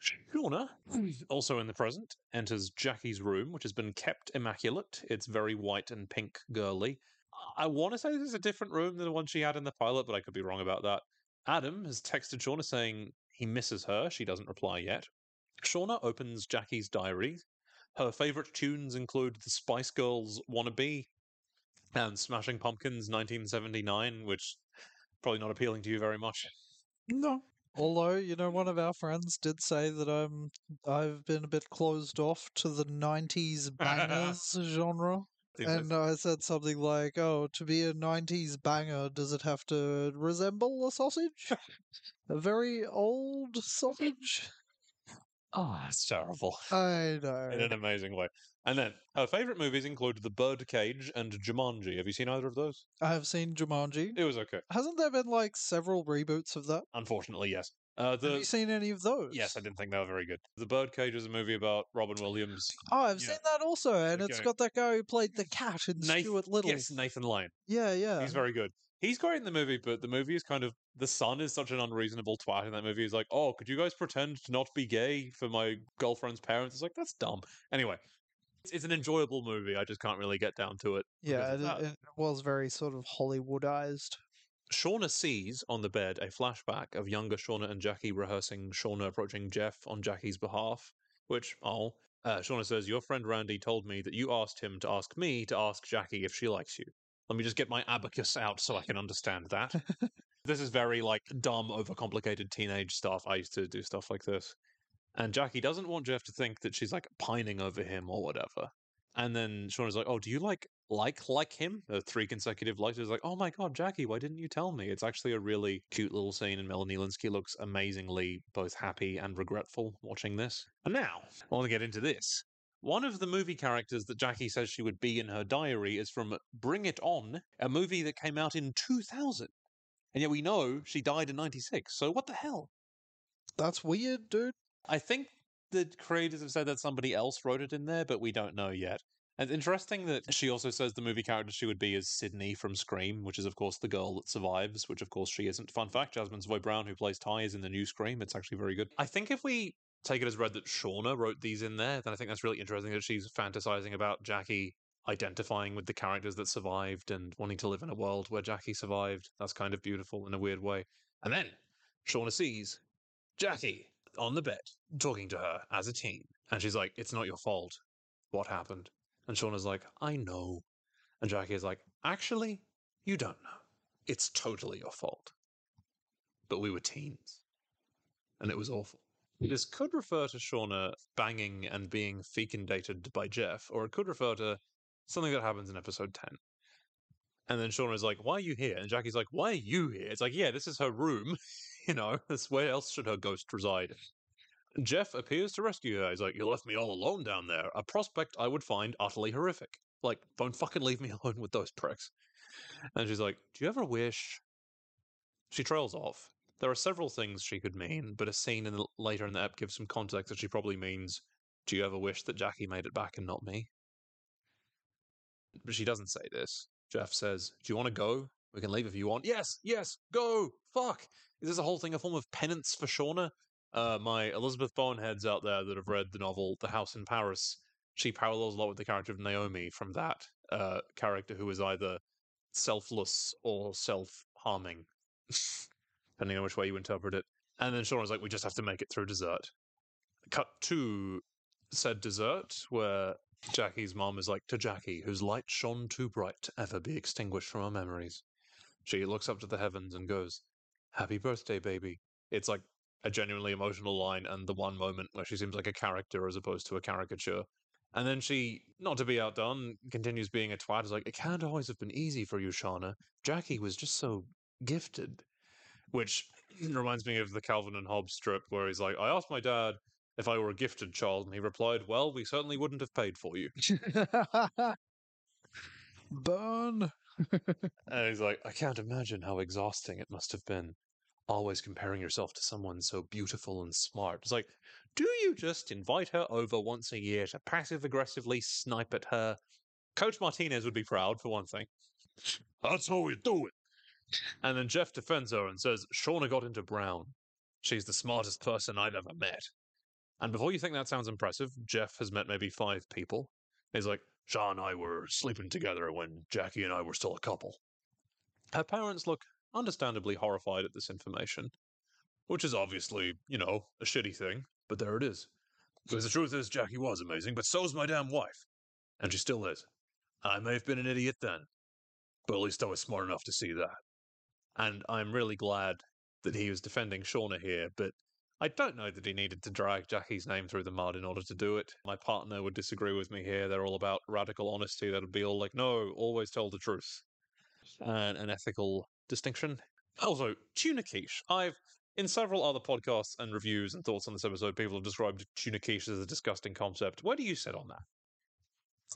Shauna, hmm. also in the present, enters Jackie's room, which has been kept immaculate. It's very white and pink girly. I want to say this is a different room than the one she had in the pilot, but I could be wrong about that. Adam has texted Shauna saying he misses her. She doesn't reply yet. Shauna opens Jackie's diary. Her favorite tunes include the Spice Girls Wannabe and Smashing Pumpkins 1979, which probably not appealing to you very much. No. Although, you know, one of our friends did say that I'm I've been a bit closed off to the nineties bangers genre. And I said something like, Oh, to be a nineties banger, does it have to resemble a sausage? a very old sausage? Oh, that's terrible. I know. In an amazing way. And then her favorite movies include The Birdcage and Jumanji. Have you seen either of those? I have seen Jumanji. It was okay. Hasn't there been like several reboots of that? Unfortunately, yes. Uh, Have you seen any of those? yes, I didn't think they were very good. The Birdcage is a movie about Robin Williams. Oh, I've seen that also, and it's got that guy who played the cat in Nath- Stuart Little. Yes, Nathan Lane. Yeah, yeah. He's very good. He's great in the movie, but the movie is kind of the son is such an unreasonable twat in that movie. He's like, "Oh, could you guys pretend to not be gay for my girlfriend's parents?" It's like that's dumb. Anyway, it's, it's an enjoyable movie. I just can't really get down to it. yeah, it, it was very sort of Hollywoodized. Shauna sees on the bed a flashback of younger Shauna and Jackie rehearsing Shauna approaching Jeff on Jackie's behalf. Which, oh, uh, Shauna says, Your friend Randy told me that you asked him to ask me to ask Jackie if she likes you. Let me just get my abacus out so I can understand that. this is very, like, dumb, overcomplicated teenage stuff. I used to do stuff like this. And Jackie doesn't want Jeff to think that she's, like, pining over him or whatever. And then Shauna's like, "Oh, do you like like like him?" The three consecutive letters. Like, "Oh my god, Jackie, why didn't you tell me?" It's actually a really cute little scene, and Melanie Lynskey looks amazingly both happy and regretful watching this. And now, I want to get into this. One of the movie characters that Jackie says she would be in her diary is from Bring It On, a movie that came out in 2000. And yet we know she died in 96. So what the hell? That's weird, dude. I think the creators have said that somebody else wrote it in there, but we don't know yet. And it's interesting that she also says the movie character she would be is Sydney from Scream, which is, of course, the girl that survives, which, of course, she isn't. Fun fact Jasmine Savoy Brown, who plays Tai, is in the new Scream. It's actually very good. I think if we take it as read that Shauna wrote these in there, then I think that's really interesting that she's fantasizing about Jackie identifying with the characters that survived and wanting to live in a world where Jackie survived. That's kind of beautiful in a weird way. And then Shauna sees Jackie on the bed talking to her as a teen. And she's like, It's not your fault. What happened? And Shauna's like, I know. And Jackie is like, Actually, you don't know. It's totally your fault. But we were teens. And it was awful. This could refer to Shauna banging and being fecundated by Jeff, or it could refer to something that happens in episode 10. And then Shauna is like, Why are you here? And Jackie's like, Why are you here? It's like, Yeah, this is her room. you know, that's where else should her ghost reside? Jeff appears to rescue her. He's like, You left me all alone down there. A prospect I would find utterly horrific. Like, don't fucking leave me alone with those pricks. And she's like, Do you ever wish? She trails off. There are several things she could mean, but a scene in the, later in the app gives some context that she probably means, Do you ever wish that Jackie made it back and not me? But she doesn't say this. Jeff says, Do you want to go? We can leave if you want. Yes, yes, go! Fuck! Is this a whole thing a form of penance for Shauna? Uh, my Elizabeth Bowen heads out there that have read the novel The House in Paris, she parallels a lot with the character of Naomi from that uh, character who is either selfless or self harming, depending on which way you interpret it. And then Shauna's like, We just have to make it through dessert. Cut to said dessert, where Jackie's mom is like, To Jackie, whose light shone too bright to ever be extinguished from our memories. She looks up to the heavens and goes, Happy birthday, baby. It's like a genuinely emotional line and the one moment where she seems like a character as opposed to a caricature. And then she, not to be outdone, continues being a twat. Is like, it can't always have been easy for you, Shauna. Jackie was just so gifted. Which reminds me of the Calvin and Hobbes strip where he's like, I asked my dad if I were a gifted child, and he replied, Well, we certainly wouldn't have paid for you. Burn. And he's like, I can't imagine how exhausting it must have been. Always comparing yourself to someone so beautiful and smart. It's like, do you just invite her over once a year to passive aggressively snipe at her? Coach Martinez would be proud, for one thing. That's how we do it. And then Jeff defends her and says, Shauna got into Brown. She's the smartest person I've ever met. And before you think that sounds impressive, Jeff has met maybe five people. He's like, Shaw and I were sleeping together when Jackie and I were still a couple. Her parents look understandably horrified at this information, which is obviously, you know, a shitty thing, but there it is. Because the truth is, Jackie was amazing, but so's my damn wife. And she still is. I may have been an idiot then, but at least I was smart enough to see that. And I'm really glad that he was defending Shauna here, but I don't know that he needed to drag Jackie's name through the mud in order to do it. My partner would disagree with me here. They're all about radical honesty. That'd be all like, no, always tell the truth. And an ethical distinction. Also, tuna quiche. I've in several other podcasts and reviews and thoughts on this episode, people have described tuna quiche as a disgusting concept. Where do you sit on that?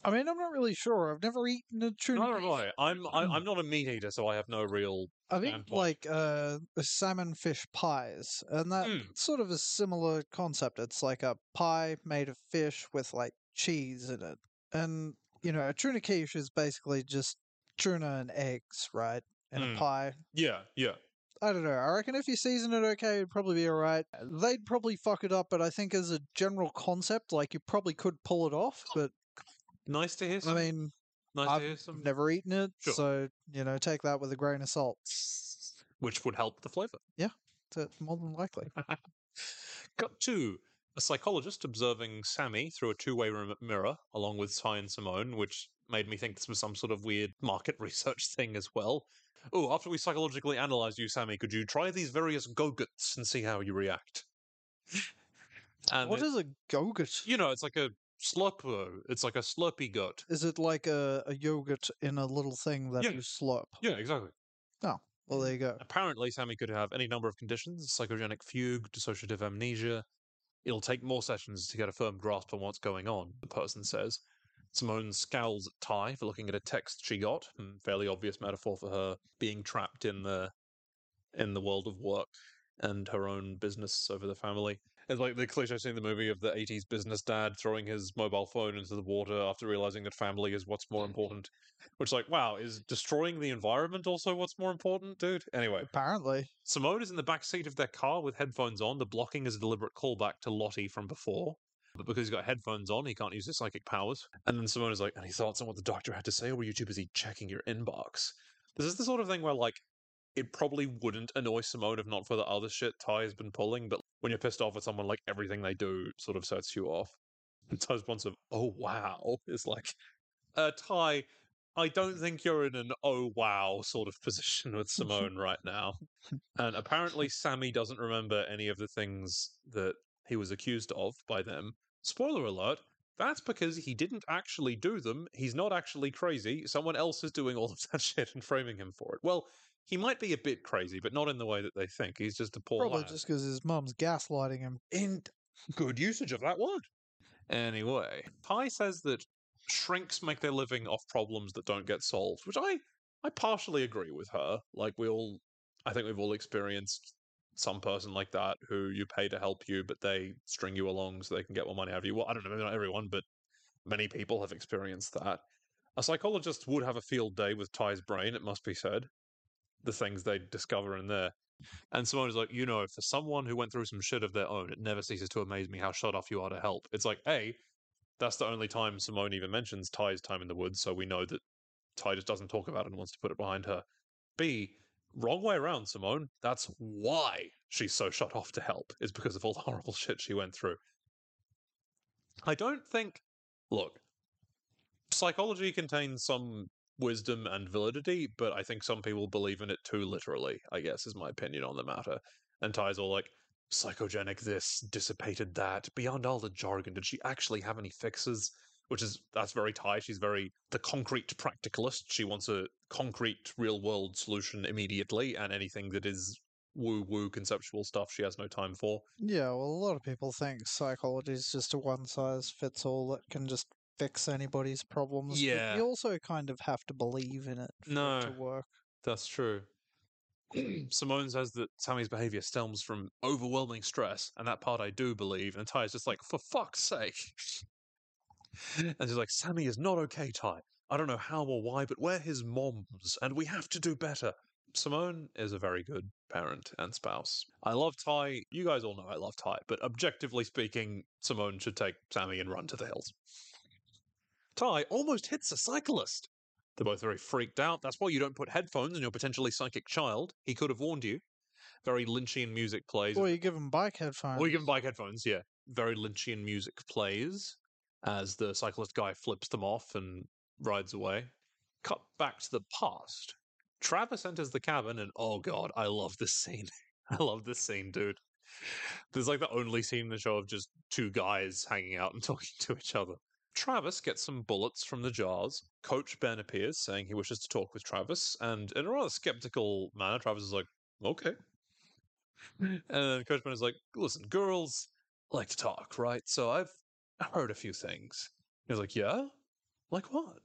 I mean, I'm not really sure. I've never eaten a tuna. Neither have I. I'm I, I'm not a meat eater, so I have no real. I've eaten standpoint. like uh, salmon fish pies, and that Mm. sort of a similar concept. It's like a pie made of fish with like cheese in it, and you know, a tuna quiche is basically just tuna and eggs, right, in Mm. a pie. Yeah, yeah. I don't know. I reckon if you season it okay, it'd probably be alright. They'd probably fuck it up, but I think as a general concept, like you probably could pull it off. But Nice to hear. I mean, nice I've to hear some. never eaten it, Sure. so you know, take that with a grain of salt. Which would help the flavor. That's more than likely. Cut to a psychologist observing Sammy through a two way mirror, along with Ty and Simone, which made me think this was some sort of weird market research thing as well. Oh, after we psychologically analyze you, Sammy, could you try these various go-gurts and see how you react? And what it- is a go-gurt? you know, it's like a slurp. It's like a slurpy gut. Is it like a, a yogurt in a little thing that Yeah. you slurp? Yeah, exactly. Oh, well, there you go. Apparently, Sammy could have any number of conditions psychogenic fugue, dissociative amnesia. It'll take more sessions to get a firm grasp on what's going on, the person says. Simone scowls at Tai for looking at a text she got. hmm, Fairly obvious metaphor for her being trapped in the in the world of work and her own business over the family. It's like the cliche scene in the movie of the 80s business dad throwing his mobile phone into the water after realizing that family is what's more mm. important. Which, like, wow, is destroying the environment also what's more important, dude? Anyway, Apparently. Simone is in the back seat of their car with headphones on. The blocking is a deliberate callback to Lottie from before. But because he's got headphones on, he can't use his psychic powers. And then Simone is like, any thoughts on what the doctor had to say, or were you too busy checking your inbox? This is the sort of thing where, like, it probably wouldn't annoy Simone if not for the other shit Tai has been pulling, but when you're pissed off at someone, like, everything they do sort of sets you off. And Tai's response of, oh, wow, is like, uh, Tai, I don't think you're in an oh wow sort of position with Simone right now. And apparently, Sammy doesn't remember any of the things that he was accused of by them. Spoiler alert, that's because he didn't actually do them. He's not actually crazy. Someone else is doing all of that shit and framing him for it. Well, he might be a bit crazy, but not in the way that they think. He's just a poor Probably lad. just because his mum's gaslighting him. In good usage of that word. Anyway, Tai says that shrinks make their living off problems that don't get solved, which I I partially agree with her. Like we all, I think we've all experienced some person like that who you pay to help you, but they string you along so they can get more money out of you. Well, I don't know, maybe not everyone, but many people have experienced that. A psychologist would have a field day with Tai's brain, it must be said. The things they discover in there. And Simone is like, you know, for someone who went through some shit of their own, it never ceases to amaze me how shut off you are to help. It's like, A, that's the only time Simone even mentions Tai's time in the woods, so we know that Tai just doesn't talk about it and wants to put it behind her. B, wrong way around, Simone. That's why she's so shut off to help, is because of all the horrible shit she went through. I don't think. Look, psychology contains some wisdom and validity, but I think some people believe in it too literally, I guess, is my opinion on the matter. And Tai's all like, psychogenic this, dissipated that, beyond all the jargon, did she actually have any fixes? Which is, that's very Tai. She's very the concrete practicalist. She wants a concrete, real world solution immediately, and anything that is woo woo conceptual stuff she has no time for. Yeah, well, a lot of people think psychology is just a one size fits all that can just fix anybody's problems. Yeah. you also kind of have to believe in it for No. it to work. That's true. Simone says that Sammy's behavior stems from overwhelming stress, and that part I do believe. And Tai is just like, for fuck's sake. and she's like, Sammy is not okay, Tai. I don't know how or why, but we're his moms, and we have to do better. Simone is a very good parent and spouse. I love Tai. You guys all know I love Tai, but objectively speaking, Simone should take Sammy and run to the hills. Tai almost hits a cyclist. They're both very freaked out. That's why you don't put headphones on your potentially psychic child. He could have warned you. Very Lynchian music plays. Or you give them bike headphones. Or you can buy headphones, yeah. Very Lynchian music plays as the cyclist guy flips them off and rides away. Cut back to the past. Travis enters the cabin, and oh god, I love this scene. I love this scene, dude. There's like the only scene in the show of just two guys hanging out and talking to each other. Travis gets some bullets from the jars. Coach Ben appears, saying he wishes to talk with Travis, and in a rather skeptical manner, Travis is like, okay. And then Coach Ben is like, listen, girls like to talk, right? So I've heard a few things. He's like, yeah? Like what?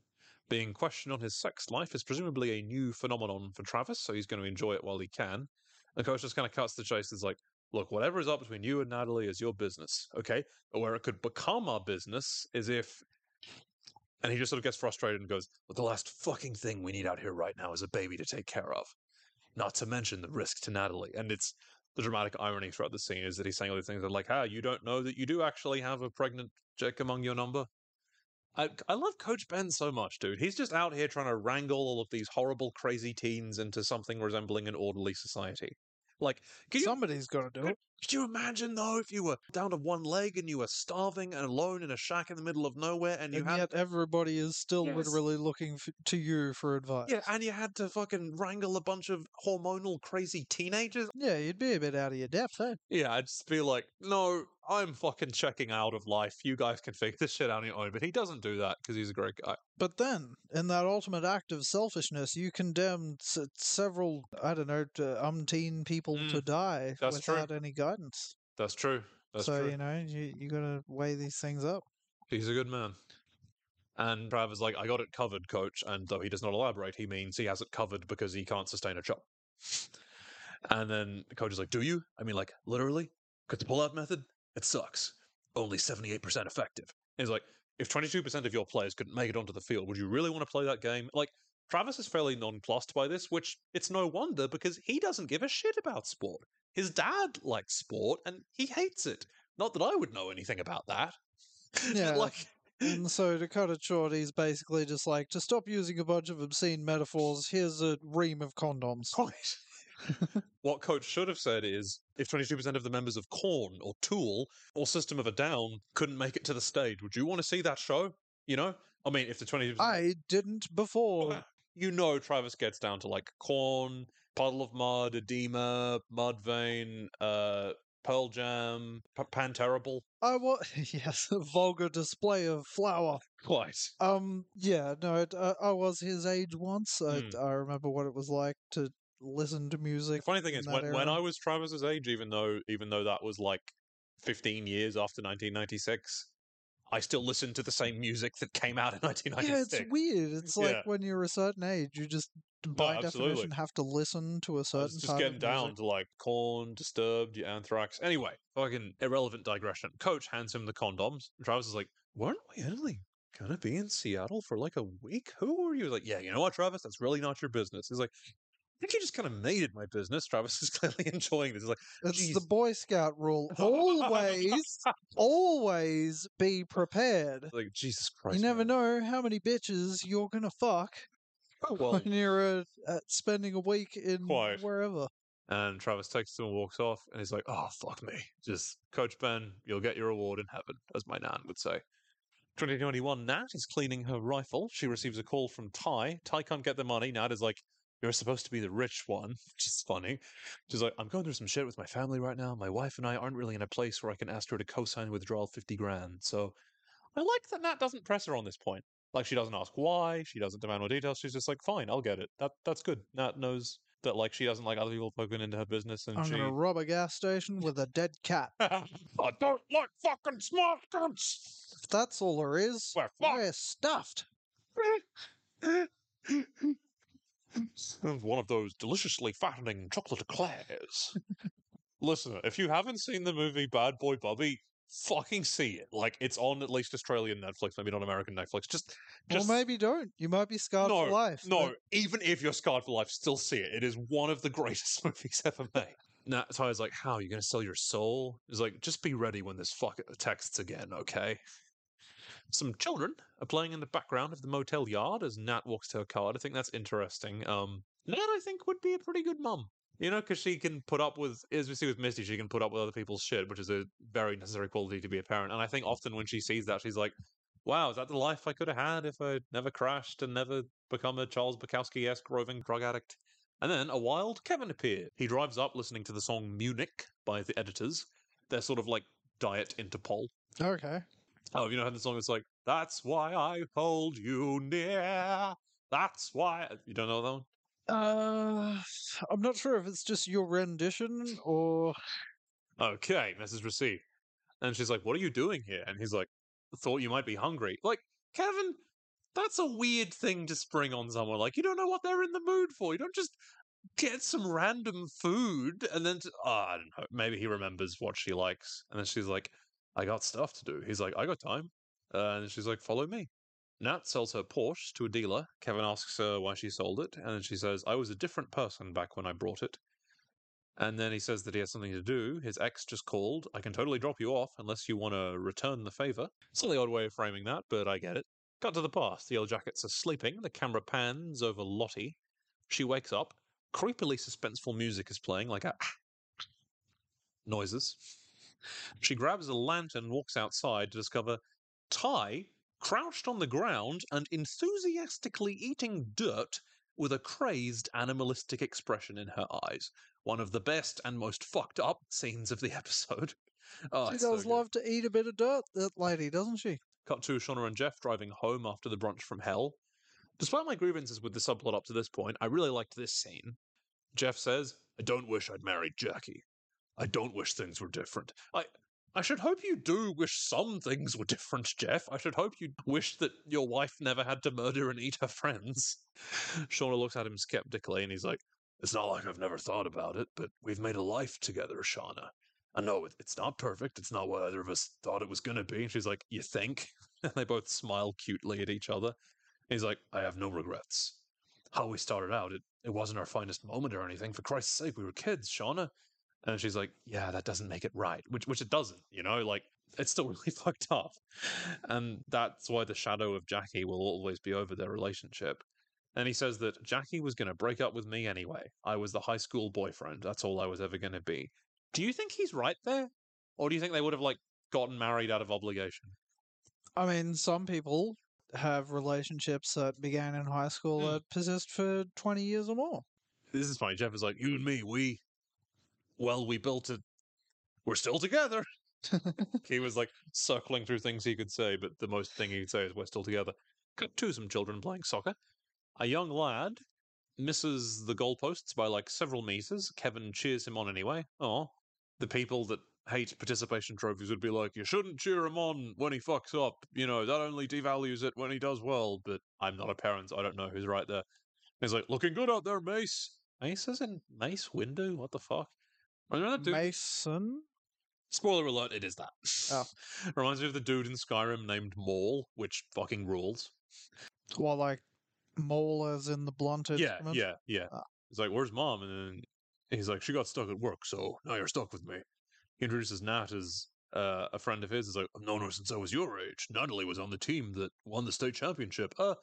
Being questioned on his sex life is presumably a new phenomenon for Travis, so he's going to enjoy it while he can. And Coach just kind of cuts the chase. Is like, look, whatever is up between you and Natalie is your business, okay? Where it could become our business is if. And he just sort of gets frustrated and goes, Well, the last fucking thing we need out here right now is a baby to take care of. Not to mention the risk to Natalie. And it's the dramatic irony throughout the scene is that he's saying all these things that, like, ah, you don't know that you do actually have a pregnant chick among your number. I, I love Coach Ben so much, dude. He's just out here trying to wrangle all of these horrible, crazy teens into something resembling an orderly society. Like, can you Somebody's got to do it. could you imagine though if you were down to one leg and you were starving and alone in a shack in the middle of nowhere and you And had yet everybody is still Yes. literally looking f- to you for advice. yeah, and you had to fucking wrangle a bunch of hormonal crazy teenagers? Yeah, you'd be a bit out of your depth, eh? Yeah, I'd just be like, no, I'm fucking checking out of life. You guys can figure this shit out on your own. But he doesn't do that because he's a great guy. But then, in that ultimate act of selfishness, you condemned s- several, I don't know, to umpteen people to Mm, die that's true. without any guidance. That's true. That's so, true. you know, you, you got to weigh these things up. He's a good man. And Trav is like, I got it covered, coach. And though he does not elaborate, he means he has it covered because he can't sustain a job. And then the coach is like, Do you? I mean, like, literally? Could the pull out method, it sucks. Only 78% effective. And he's like, If 22% of your players couldn't make it onto the field, would you really want to play that game? Like, Travis is fairly nonplussed by this, which it's no wonder because he doesn't give a shit about sport. His dad likes sport and he hates it. Not that I would know anything about that. Yeah. like, And so, to cut it short, he's basically just like, to stop using a bunch of obscene metaphors, here's a ream of condoms. Right. what coach should have said is if 22% of the members of Korn or Tool or System of a Down couldn't make it to the stage, would you want to see that show? You know? I mean, if the 22%. I didn't before. You know, Travis gets down to like Korn, Puddle of Mudd, Adema, Mudvayne, uh, Pearl Jam, P- Pan Terrible. I was, yes, a vulgar display of flour. Quite. Um, yeah, no, it, uh, I was his age once. I, Hmm. I remember what it was like to listen to music. The funny thing is, when, when. I was Travis's age, even though even though that was like 15 years after 1996, I still listened to the same music that came out in 1996. Yeah, it's weird. It's like Yeah. when you're a certain age, you just, by definition, have to listen to a certain was just getting down to like Korn, Disturbed, yeah, Anthrax. Anyway, fucking irrelevant digression. Coach hands him the condoms. Travis is like, "Weren't we only gonna be in Seattle for like a week? Who are you? Like, yeah, you know what, Travis? That's really not your business. He's like, think you just kind of made it my business. Travis is clearly enjoying this. He's like, It's the Boy Scout rule. Always, always be prepared. like Jesus Christ. You never man. know how many bitches you're gonna fuck Oh, well, when you're uh, uh, spending a week in Quite. wherever. And Travis takes him and walks off, and he's like, "Oh fuck me, just Coach Ben, you'll get your award in heaven," as my nan would say. 2021, Nat is cleaning her rifle. She receives a call from Tai. Tai can't get the money. Nat is like, "You're supposed to be the rich one," which is funny. She's like, "I'm going through some shit with my family right now. My wife and I aren't really in a place where I can ask her to co-sign withdrawal 50 grand." So, I like that Nat doesn't press her on this point. Like she doesn't ask why. She doesn't demand more details. She's just like, "Fine, I'll get it." That that's good. Nat knows that like she doesn't like other people poking into her business, and I'm she. gonna rob a gas station with a dead cat. I don't like fucking smart guns. If that's all there is, We're fucked. we're stuffed. One of those deliciously fattening chocolate eclairs. Listener, if you haven't seen the movie Bad Boy Bubby, fucking see it. Like it's on at least Australian Netflix, maybe not American Netflix. Just, just or maybe don't. You might be scarred no, for life. no. but Even if you're scarred for life, still see it. It is one of the greatest movies ever made. Now, so I was like, "How are you going to sell your soul?" He's like, "Just be ready when this fuck texts again, okay?" Some children are playing in the background of the motel yard as Nat walks to her card. I think that's interesting. Um, Nat, I think, would be a pretty good mum. You know, because she can put up with, as we see with Misty, she can put up with other people's shit, which is a very necessary quality to be a parent. And I think often when she sees that, she's like, wow, is that the life I could have had if I'd never crashed and never become a Charles Bukowski esque roving drug addict? And then a wild Kevin appeared. He drives up listening to the song Munich by the editors. They're sort of like diet Interpol. okay. Oh, have you know how the song is like, That's why I hold you near. That's why. You don't know that one? Uh, I'm not sure if it's just your rendition or Okay, message received. And she's like, What are you doing here? And he's like, Thought you might be hungry. Like, Kevin, that's a weird thing to spring on someone. Like, you don't know what they're in the mood for. You don't just get some random food and then, t- oh, I don't know. Maybe he remembers what she likes. And then she's like, I got stuff to do. He's like, I got time. Uh, and she's like, Follow me. Nat sells her Porsche to a dealer. Kevin asks her why she sold it. And then she says, I was a different person back when I brought it. And then he says that he has something to do. His ex just called. I can totally drop you off unless you want to return the favor. It's Slightly odd way of framing that, but I get it. Cut to the past. The Yellowjackets are sleeping. The camera pans over Lottie. She wakes up. Creepily suspenseful music is playing, like a noises. She grabs a lantern and walks outside to discover Tai crouched on the ground and enthusiastically eating dirt with a crazed animalistic expression in her eyes. One of the best and most fucked up scenes of the episode. Oh, she it's so love to eat a bit of dirt, that lady, doesn't she? Cut to Shauna and Jeff driving home after the brunch from hell. Despite my grievances with the subplot up to this point, I really liked this scene. Jeff says, I don't wish I'd married Jackie. I don't wish things were different. I I should hope you do wish some things were different, Jeff. I should hope you wish that your wife never had to murder and eat her friends. Shauna looks at him skeptically and he's like, It's not like I've never thought about it, but we've made a life together, Shauna. I know it, it's not perfect. It's not what either of us thought it was going to be. And she's like, You think? And they both smile cutely at each other. He's like, I have no regrets. How we started out, it, it wasn't our finest moment or anything. For Christ's sake, we were kids, Shauna. And she's like, Yeah, that doesn't make it right. Which which it doesn't, you know, like it's still really fucked up. And that's why the shadow of Jackie will always be over their relationship. And he says that Jackie was going to break up with me anyway. I was the high school boyfriend. That's all I was ever going to be. Do you think he's right there? Or do you think they would have, like, gotten married out of obligation? I mean, some people have relationships that began in high school Hmm. that persist for 20 years or more. This is funny. Jeff is like, You and me, we. Well, we built it. We're still together. he was like circling through things he could say, but the most thing he could say is we're still together. Cut to some children playing soccer. A young lad misses the goalposts by like several meters. Kevin cheers him on anyway. Oh, the people that hate participation trophies would be like, you shouldn't cheer him on when he fucks up. You know, that only devalues it when he does well. But I'm not a parent, so I don't know who's right there. He's like, looking good out there, Mace. Mace is in Mace Windu. What the fuck? That dude? Mason? Spoiler alert, it is that. Oh. Reminds me of the dude in Skyrim named Maul, which fucking rules. Well, like mole as in the blunted. Yeah, instrument. yeah, yeah. Ah. He's like, "Where's mom?" And then he's like, "She got stuck at work, so now you're stuck with me." He introduces Nat as uh, a friend of his. He's like, "I've known her since I was your age. Natalie was on the team that won the state championship." Uh,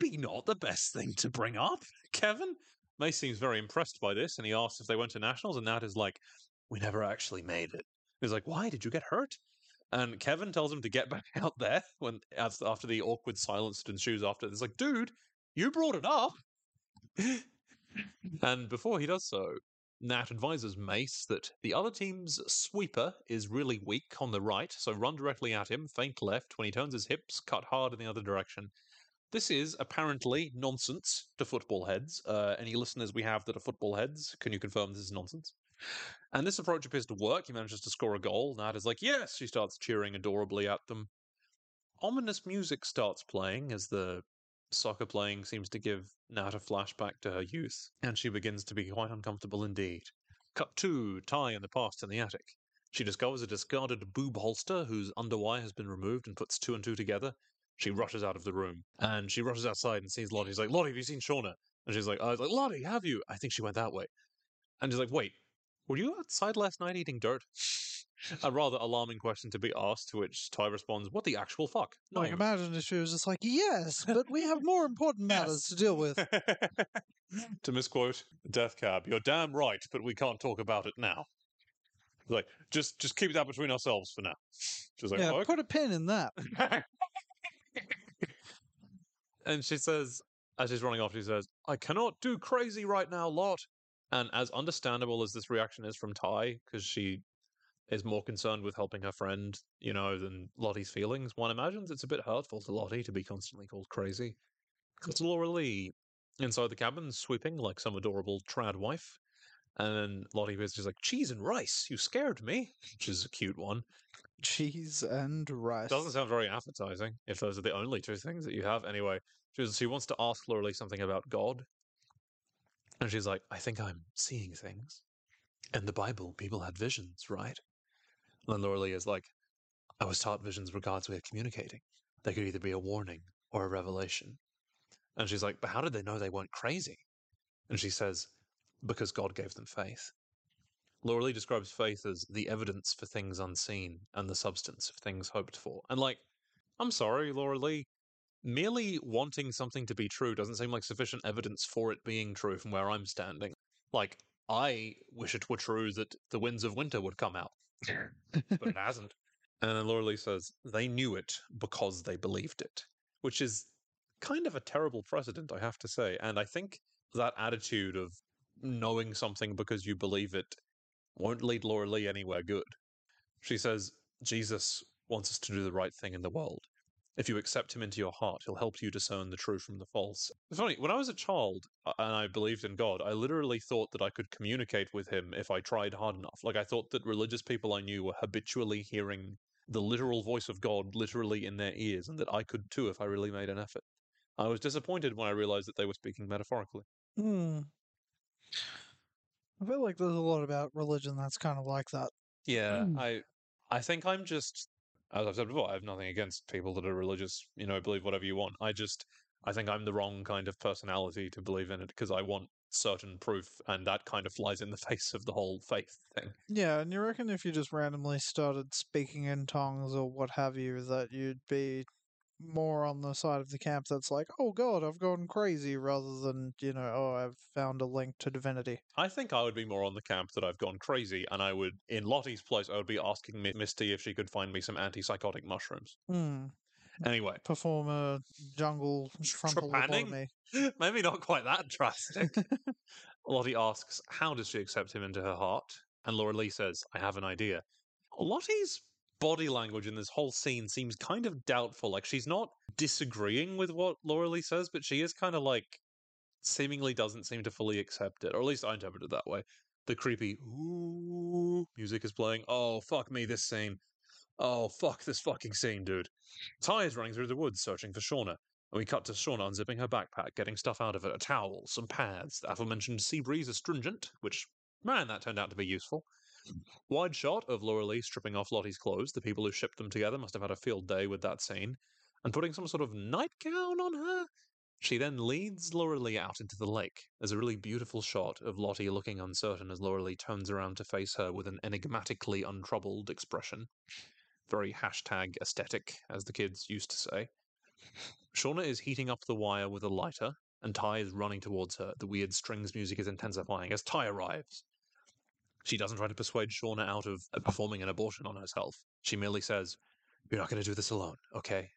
maybe not the best thing to bring up, Kevin. May seems very impressed by this, and he asks if they went to nationals, and Nat is like, "We never actually made it." He's like, "Why did you get hurt?" And Kevin tells him to get back out there when after the awkward silence ensues after. It's like, dude, you brought it up. and before he does so, Nat advises Mace that the other team's sweeper is really weak on the right, so run directly at him, feint left. When he turns his hips, cut hard in the other direction. This is apparently nonsense to football heads. Uh, any listeners we have that are football heads, can you confirm this is nonsense? And this approach appears to work. He manages to score a goal. Nat is like, yes! She starts cheering adorably at them. Ominous music starts playing as the soccer playing seems to give Nat a flashback to her youth, and she begins to be quite uncomfortable indeed. Cut to, Tai in the past in the attic. She discovers a discarded boob holster whose underwire has been removed and puts two and two together. She rushes out of the room, and she rushes outside and sees Lottie. She's like, Lottie, have you seen Shauna? And she's like, I was like, Lottie, have you? I think she went that way. And she's like, wait, were you outside last night eating dirt? a rather alarming question to be asked, to which Tai responds, What the actual fuck? No. Like, imagine if she was just like, yes, but we have more important matters to deal with. to misquote Death Cab, you're damn right, but we can't talk about it now. Like, just just keep that between ourselves for now. She's like, yeah, "Oh, put a pin in that. Okay." and she says, as she's running off, she says, I cannot do crazy right now, Lot. And as understandable as this reaction is from Tai, because she is more concerned with helping her friend, you know, than Lottie's feelings, one imagines it's a bit hurtful to Lottie to be constantly called crazy. It's Laura Lee inside the cabin, sweeping like some adorable trad wife. And then Lottie is just like, cheese and rice, you scared me, which is a cute one. Cheese and rice. Doesn't sound very appetizing if those are the only two things that you have. Anyway, she, wants to ask Laura Lee something about God. And she's like, I think I'm seeing things. In the Bible, people had visions, right? And Laura is like, I was taught visions were God's way of communicating. They could either be a warning or a revelation. And she's like, but how did they know they weren't crazy? And she says, because God gave them faith. Laura Lee describes faith as the evidence for things unseen and the substance of things hoped for. And like, I'm sorry, Laura Lee, merely wanting something to be true doesn't seem like sufficient evidence for it being true from where I'm standing. Like, I wish it were true that the winds of winter would come out, but it hasn't. And then Laura Lee says, they knew it because they believed it, which is kind of a terrible precedent, I have to say. And I think that attitude of knowing something because you believe it won't lead Laura Lee anywhere good. She says, Jesus wants us to do the right thing in the world. If you accept him into your heart, he'll help you discern the true from the false. It's funny, when I was a child and I believed in God, I literally thought that I could communicate with him if I tried hard enough. Like, I thought that religious people I knew were habitually hearing the literal voice of God literally in their ears, and that I could too if I really made an effort. I was disappointed when I realized that they were speaking metaphorically. Hmm. I feel like there's a lot about religion that's kind of like that. Yeah, Mm. I I think I'm just as I've said before, I have nothing against people that are religious, you know, believe whatever you want. I just I think I'm the wrong kind of personality to believe in it because I want certain proof and that kind of flies in the face of the whole faith thing. Yeah, and you reckon if you just randomly started speaking in tongues or what have you, that you'd be more on the side of the camp that's like, oh god, I've gone crazy, rather than, you know, oh, I've found a link to divinity. I think I would be more on the camp that I've gone crazy and I would in Lottie's place I would be asking Mi- Misty if she could find me some antipsychotic mushrooms. Hmm. Anyway, Perform a jungle lobotomy. maybe not quite that drastic. Lottie asks, How does she accept him into her heart? And Laura Lee says, I have an idea. Lottie's body language in this whole scene seems kind of doubtful. Like, she's not disagreeing with what Laura Lee says, but she is kind of like seemingly doesn't seem to fully accept it. Or at least I interpret it that way. The creepy ooh music is playing. Oh, fuck me, this scene. Oh, fuck this fucking scene, dude. Tai is running through the woods searching for Shauna. And we cut to Shauna unzipping her backpack, getting stuff out of it a towel, some pads, the aforementioned sea breeze astringent, which, man, that turned out to be useful. Wide shot of Laura Lee stripping off Lottie's clothes. The people who shipped them together must have had a field day with that scene. And putting some sort of nightgown on her. She then leads Laura Lee out into the lake. There's a really beautiful shot of Lottie looking uncertain as Laura Lee turns around to face her with an enigmatically untroubled expression. Very hashtag aesthetic, as the kids used to say. Shauna is heating up the wire with a lighter, and Tai is running towards her. The weird strings music is intensifying as Tai arrives. She doesn't try to persuade Shauna out of uh, performing an abortion on herself. She merely says, You're not going to do this alone, okay?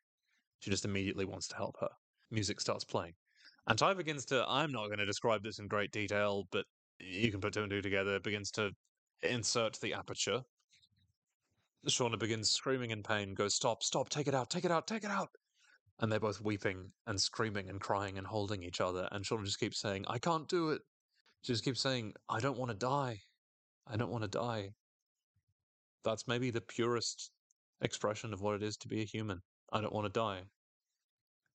She just immediately wants to help her. Music starts playing. And Tai begins to, I'm not going to describe this in great detail, but you can put two and two together, begins to insert the aperture. Shauna begins screaming in pain, goes, Stop, stop, take it out, take it out, take it out. And they're both weeping and screaming and crying and holding each other. And Shauna just keeps saying, I can't do it. She just keeps saying, I don't want to die. I don't want to die. That's maybe the purest expression of what it is to be a human. I don't want to die.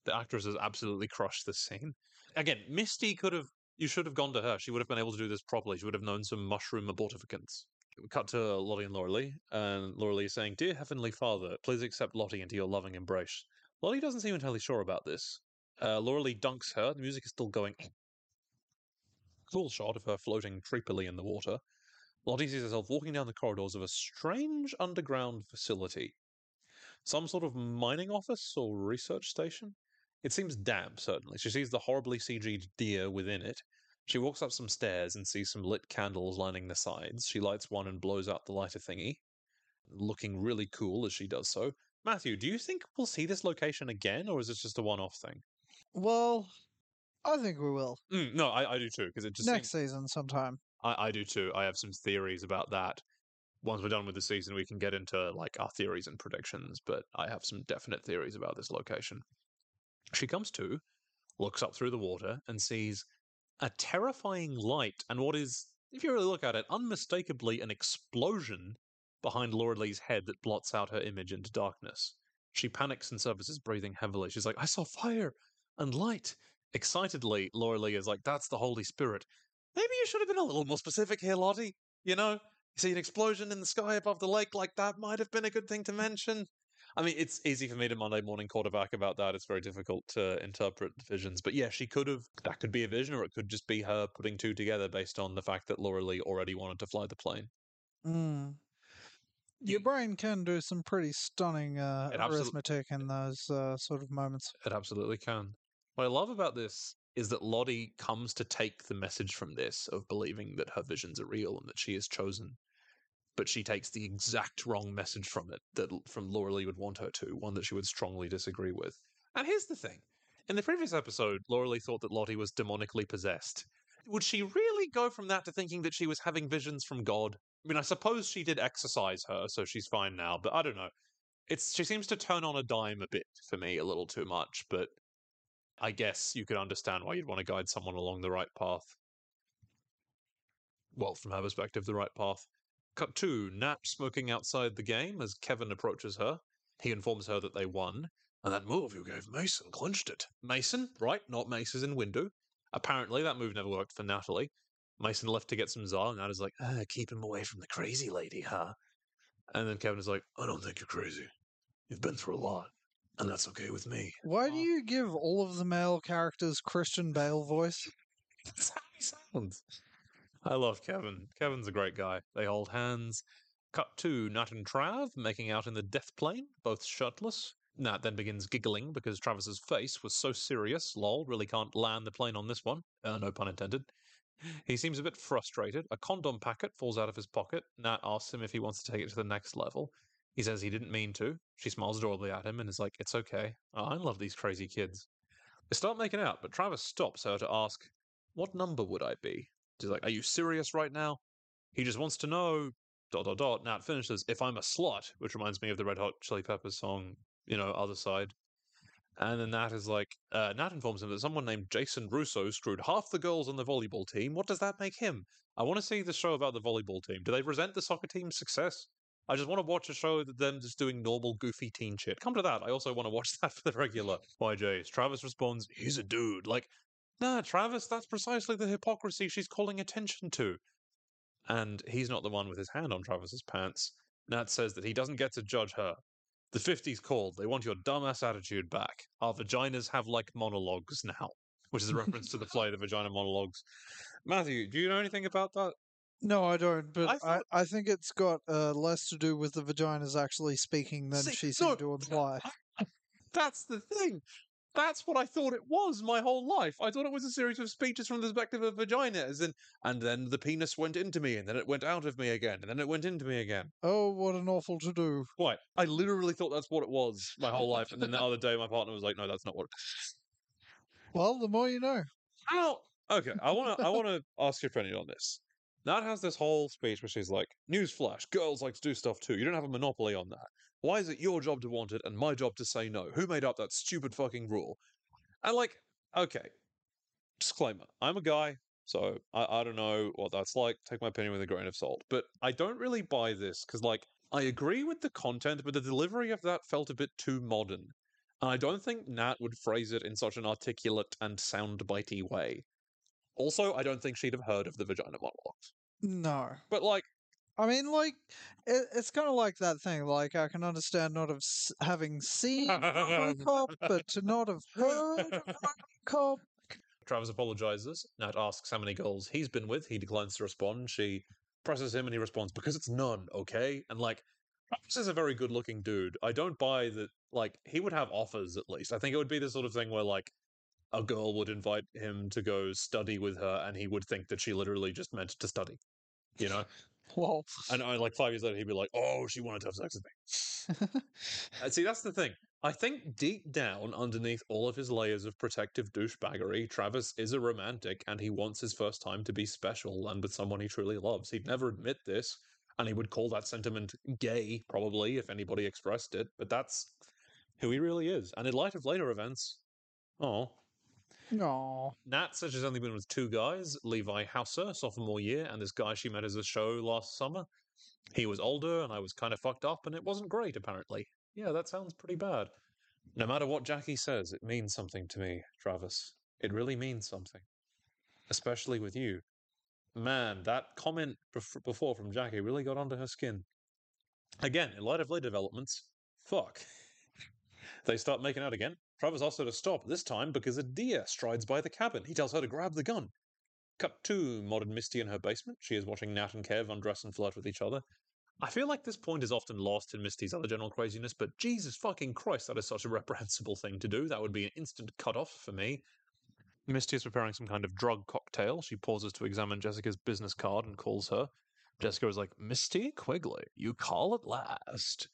The actress has absolutely crushed this scene. Again, Misty could have, you should have gone to her. She would have been able to do this properly. She would have known some mushroom abortificants. We cut to Lottie and Laura Lee, and Laura Lee is saying, Dear Heavenly Father, please accept Lottie into your loving embrace. Lottie doesn't seem entirely sure about this. Uh, Laura Lee dunks her. The music is still going. Cool shot of her floating creepily in the water. Lottie sees herself walking down the corridors of a strange underground facility. Some sort of mining office or research station? It seems damp, certainly. She sees the horribly CG'd deer within it. She walks up some stairs and sees some lit candles lining the sides. She lights one and blows out the lighter thingy, looking really cool as she does so. Matthew, do you think we'll see this location again, or is this just a one off thing? Well, I think we will. Mm, no, I, I do too, because it just Next seems- season sometime. I, I do too. I have some theories about that. Once we're done with the season, we can get into like our theories and predictions, but I have some definite theories about this location. She comes to, looks up through the water, and sees a terrifying light and what is, if you really look at it, unmistakably an explosion behind Laura Lee's head that blots out her image into darkness. She panics and surfaces breathing heavily. She's like, I saw fire and light. Excitedly, Laura Lee is like, That's the Holy Spirit. Maybe you should have been a little more specific here, Lottie. You know, you see an explosion in the sky above the lake like that might have been a good thing to mention. I mean, it's easy for me to Monday morning quarterback about that. It's very difficult to interpret visions. But yeah, she could have, that could be a vision, or it could just be her putting two together based on the fact that Laura Lee already wanted to fly the plane. Mm. Your brain can do some pretty stunning uh, arithmetic in those uh, sort of moments. It absolutely can. What I love about this is that Lottie comes to take the message from this of believing that her visions are real and that she is chosen. But she takes the exact wrong message from it that from Laura Lee would want her to, one that she would strongly disagree with. And here's the thing. In the previous episode, Laura Lee thought that Lottie was demonically possessed. Would she really go from that to thinking that she was having visions from God? I mean, I suppose she did exorcise her, so she's fine now, but I don't know. It's she seems to turn on a dime a bit for me, a little too much, but I guess you could understand why you'd want to guide someone along the right path. Well, from her perspective, the right path. Cut to, Nat smoking outside the game as Kevin approaches her. He informs her that they won, and that move you gave Mason clinched it. Mason, right? Not Mace Windu. Apparently, that move never worked for Natalie. Mason left to get some Zar, and Nat is like, ah, keep him away from the crazy lady, huh? And then Kevin is like, I don't think you're crazy. You've been through a lot, and that's okay with me. Why do Oh. you give all of the male characters Christian Bale voice? That's how he sounds. I love Kevin. Kevin's a great guy. They hold hands. Cut to Nat and Trav making out in the death plane, both shirtless. Nat then begins giggling because Travis's face was so serious. Lol, really can't land the plane on this one. Uh, no pun intended. He seems a bit frustrated. A condom packet falls out of his pocket. Nat asks him if he wants to take it to the next level. He says he didn't mean to. She smiles adorably at him and is like, It's okay. I love these crazy kids. They start making out, but Travis stops her to ask, What number would I be? She's like, Are you serious right now? He just wants to know. Dot dot dot. Nat finishes, If I'm a slut, which reminds me of the Red Hot Chili Peppers song, you know, Other Side. And then Nat is like, uh, Nat informs him that someone named Jason Russo screwed half the girls on the volleyball team. What does that make him? I want to see the show about the volleyball team. Do they resent the soccer team's success? I just want to watch a show that them just doing normal, goofy teen shit. Come to that. I also want to watch that for the regular YJs. Travis responds, he's a dude. Like, nah, Travis, that's precisely the hypocrisy she's calling attention to. and he's not the one with his hand on Travis's pants. Nat says that he doesn't get to judge her. The 50s called. They want your dumbass attitude back. Our vaginas have like monologues now, which is a reference to the play, The Vagina Monologues. Matthew, do you know anything about that? No, I don't. But I I, thought- I, think it's got uh, less to do with the vaginas actually speaking than See, she no, seemed to imply. That's the thing. That's what I thought it was my whole life. I thought it was a series of speeches from the perspective of vaginas, and and then the penis went into me, and then it went out of me again, and then it went into me again. Oh, what an awful to do. What? I literally thought that's what it was my whole life, and then the other day my partner was like, "No, that's not what." Well, the more you know. How? Okay, I want to. I want to ask your opinion on this. Nat has this whole speech where she's like, "Newsflash: girls like to do stuff too. You don't have a monopoly on that. Why is it your job to want it and my job to say no? Who made up that stupid fucking rule?" And like, okay, disclaimer: I'm a guy, so I, I don't know what that's like. Take my opinion with a grain of salt, but I don't really buy this because, like, I agree with the content, but the delivery of that felt a bit too modern. And I don't think Nat would phrase it in such an articulate and soundbitey way. Also, I don't think she'd have heard of the vagina monologues. No. But like, I mean, like, it, it's kind of like that thing. Like, I can understand not have s- having seen Robocop, but to not have heard of Robocop. Travis apologizes. Nat asks how many girls he's been with. He declines to respond. She presses him and he responds, because it's none, okay? And like, Travis is a very good looking dude. I don't buy that, like, he would have offers at least. I think it would be the sort of thing where, like, a girl would invite him to go study with her and he would think that she literally just meant to study, you know? Well, And uh, like five years later, he'd be like, "Oh, she wanted to have sex with me." Uh, see, that's the thing. I think deep down, underneath all of his layers of protective douchebaggery, Travis is a romantic, and he wants his first time to be special and with someone he truly loves. He'd never admit this, and he would call that sentiment gay, probably, if anybody expressed it. But that's who he really is. And in light of later events, oh, no. Nat says she's only been with two guys Levi Hauser, sophomore year, and this guy she met as a show last summer. He was older, and I was kind of fucked up, and it wasn't great, apparently. Yeah, that sounds pretty bad. No matter what Jackie says, it means something to me, Travis. It really means something. Especially with you. Man, that comment bef- before from Jackie really got under her skin. Again, in light of late developments, fuck. They start making out again. Travis asks her to stop, this time because a deer strides by the cabin. He tells her to grab the gun. Cut to modern Misty in her basement. She is watching Nat and Kev undress and flirt with each other. I feel like this point is often lost in Misty's other general craziness, but Jesus fucking Christ, that is such a reprehensible thing to do. That would be an instant cut-off for me. Misty is preparing some kind of drug cocktail. She pauses to examine Jessica's business card and calls her. Jessica is like, Misty Quigley, you call at last.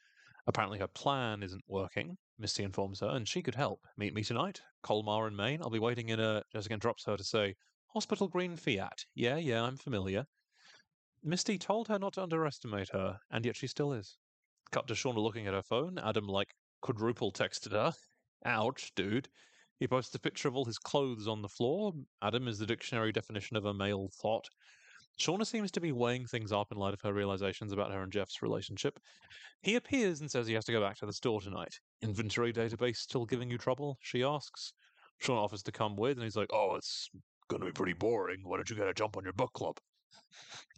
Apparently her plan isn't working. Misty informs her, and she could help. Meet me tonight, Colmar and Maine. I'll be waiting in a. Jessica interrupts her to say, Hospital Green Fiat. Yeah, yeah, I'm familiar. Misty told her not to underestimate her, and yet she still is. Cut to Shauna looking at her phone. Adam, like, quadruple texted her. Ouch, dude. He posts a picture of all his clothes on the floor. Adam is the dictionary definition of a male thought. Shauna seems to be weighing things up in light of her realizations about her and Jeff's relationship. He appears and says he has to go back to the store tonight. Inventory database still giving you trouble? She asks. Shauna offers to come with, and he's like, Oh, it's going to be pretty boring. Why don't you get a jump on your book club?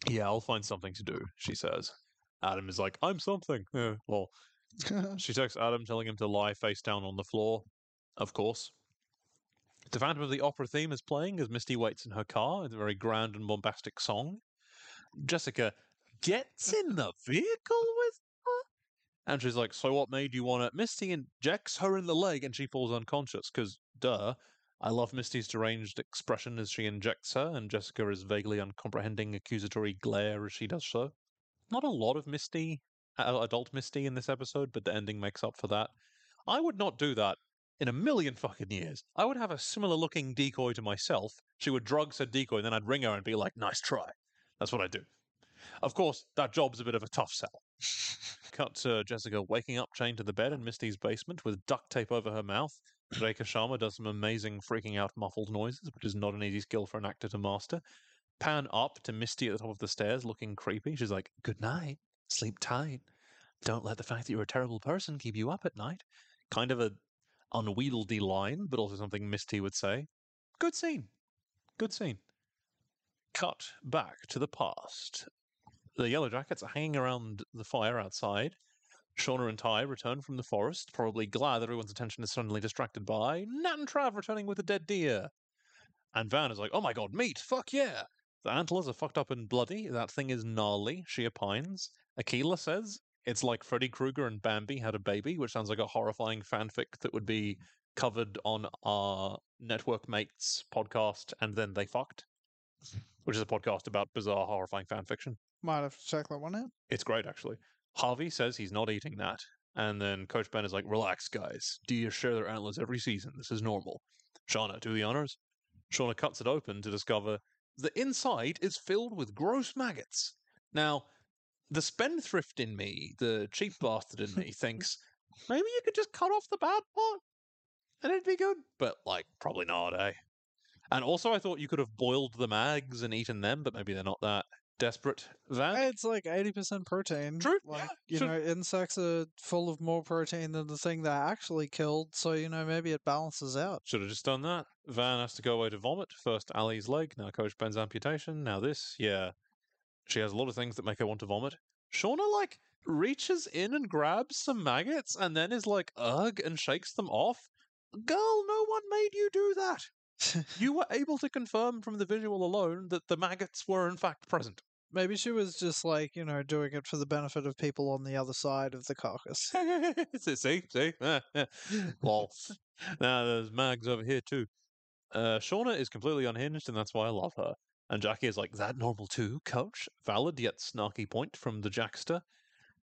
Yeah, I'll find something to do, she says. Adam is like, I'm something. Yeah, well, she texts Adam telling him to lie face down on the floor. Of course. The Phantom of the Opera theme is playing as Misty waits in her car. It's a very grand and bombastic song. Jessica gets in the vehicle with her. And she's like, So what made you want it? Misty injects her in the leg and she falls unconscious because, duh. I love Misty's deranged expression as she injects her, and Jessica is vaguely uncomprehending, accusatory glare as she does so. Not a lot of Misty, uh, adult Misty in this episode, but the ending makes up for that. I would not do that in a million fucking years. I would have a similar looking decoy to myself. She would drug said decoy, and then I'd ring her and be like, nice try. That's what I do. Of course, that job's a bit of a tough sell. Cut to Jessica waking up chained to the bed in Misty's basement with duct tape over her mouth. Rekha Sharma does some amazing freaking out muffled noises, which is not an easy skill for an actor to master. Pan up to Misty at the top of the stairs looking creepy. She's like, Good night. Sleep tight. Don't let the fact that you're a terrible person keep you up at night. Kind of a unwieldy line, but also something Misty would say. Good scene. Good scene. Cut back to the past. The Yellowjackets are hanging around the fire outside. Shauna and Tai return from the forest, probably glad that everyone's attention is suddenly distracted by Nat and Trav returning with a dead deer. And Van is like, oh my god, meat, fuck yeah! The antlers are fucked up and bloody. That thing is gnarly, she opines. Akilah says it's like Freddy Krueger and Bambi had a baby, which sounds like a horrifying fanfic that would be mm. covered on our Network Mates podcast, and then they fucked, which is a podcast about bizarre, horrifying fanfiction. Might have to check that one out. It's great, actually. Harvey says he's not eating that. And then Coach Ben is like, relax, guys. Deer share their antlers every season. This is normal. Shauna, do the honors. Shauna cuts it open to discover the inside is filled with gross maggots. Now, the spendthrift in me, the cheap bastard in me, thinks maybe you could just cut off the bad part and it'd be good. But, like, probably not, eh? And also, I thought you could have boiled the mags and eaten them, but maybe they're not that desperate. Van? It's like 80% protein. True, Like, yeah, you know, insects are full of more protein than the thing they actually killed. So, you know, maybe it balances out. Should have just done that. Van has to go away to vomit. First Ali's leg, now Coach Ben's amputation, now this. Yeah. She has a lot of things that make her want to vomit. Shauna, like, reaches in and grabs some maggots and then is like, ugh, and shakes them off. Girl, no one made you do that. You were able to confirm from the visual alone that the maggots were in fact present. maybe she was just like, you know, doing it for the benefit of people on the other side of the carcass. see, see? Ah, yeah. Lol. Now there's Mags over here too. Uh, Shauna is completely unhinged, and that's why I love her. And Jackie is like, that normal too, coach? Valid yet snarky point from the Jackster.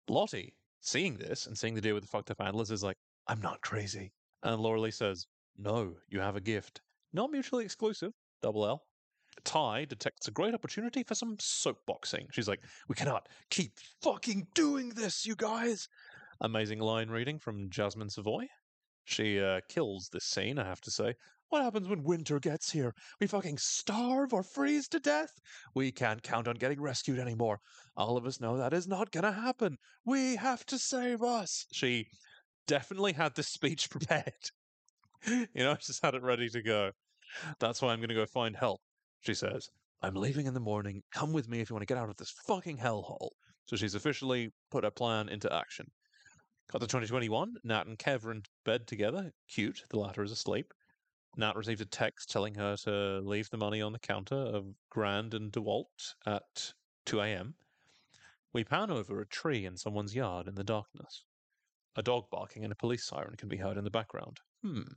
Lottie, seeing this and seeing the deer with the fucked up antlers, is like, I'm not crazy. And Laura Lee says, No, you have a gift. Not mutually exclusive, double L. Tai detects a great opportunity for some soapboxing. She's like, We cannot keep fucking doing this, you guys. Amazing line reading from Jasmin Savoy. She uh, kills this scene, I have to say. What happens when winter gets here? We fucking starve or freeze to death? We can't count on getting rescued anymore. All of us know that is not gonna happen. We have to save us. She definitely had this speech prepared. you know, just had it ready to go. That's why I'm gonna go find help, she says. I'm leaving in the morning. Come with me if you want to get out of this fucking hellhole. So she's officially put her plan into action. Got to 2021. Nat and Kev are in bed together. Cute. The latter is asleep. Nat received a text telling her to leave the money on the counter of Grand and DeWalt at 2 a.m. We pan over a tree in someone's yard in the darkness. A dog barking and a police siren can be heard in the background. Hmm.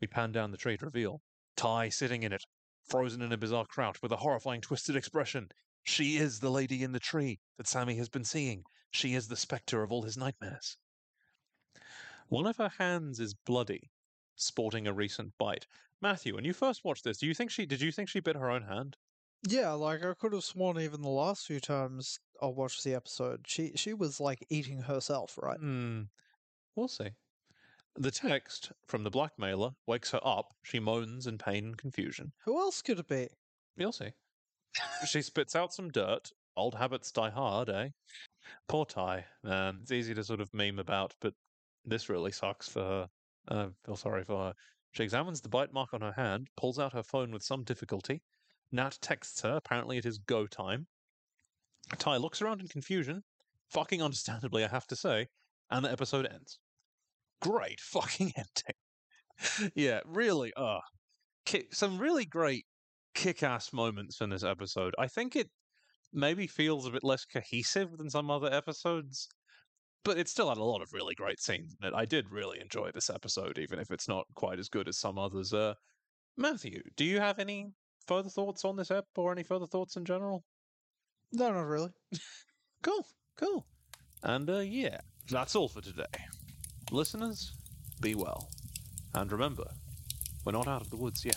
We pan down the tree to reveal Tai sitting in it, frozen in a bizarre crouch with a horrifying twisted expression. She is the lady in the tree that Sammy has been seeing. She is the spectre of all his nightmares. One of her hands is bloody, sporting a recent bite. Matthew, when you first watched this, do you think she did you think she bit her own hand? Yeah, like I could have sworn even the last few times I watched the episode, she she was like eating herself, right? Hmm. We'll see. The text from the blackmailer wakes her up. She moans in pain and confusion. Who else could it be? We'll see. she spits out some dirt. Old habits die hard, eh? Poor Tai, man. It's easy to sort of meme about, but this really sucks for her. I feel sorry for her. She examines the bite mark on her hand, pulls out her phone with some difficulty. Nat texts her. Apparently, it is go time. Tai looks around in confusion, fucking understandably, I have to say, and the episode ends. Great fucking ending. yeah, really, uh, some really great kick ass moments in this episode. I think it maybe feels a bit less cohesive than some other episodes, but it still had a lot of really great scenes in it. I did really enjoy this episode, even if it's not quite as good as some others. Uh, Matthew, do you have any further thoughts on this ep or any further thoughts in general? No, not really. Cool, cool. And uh, yeah, that's all for today. Listeners, be well. And remember, we're not out of the woods yet.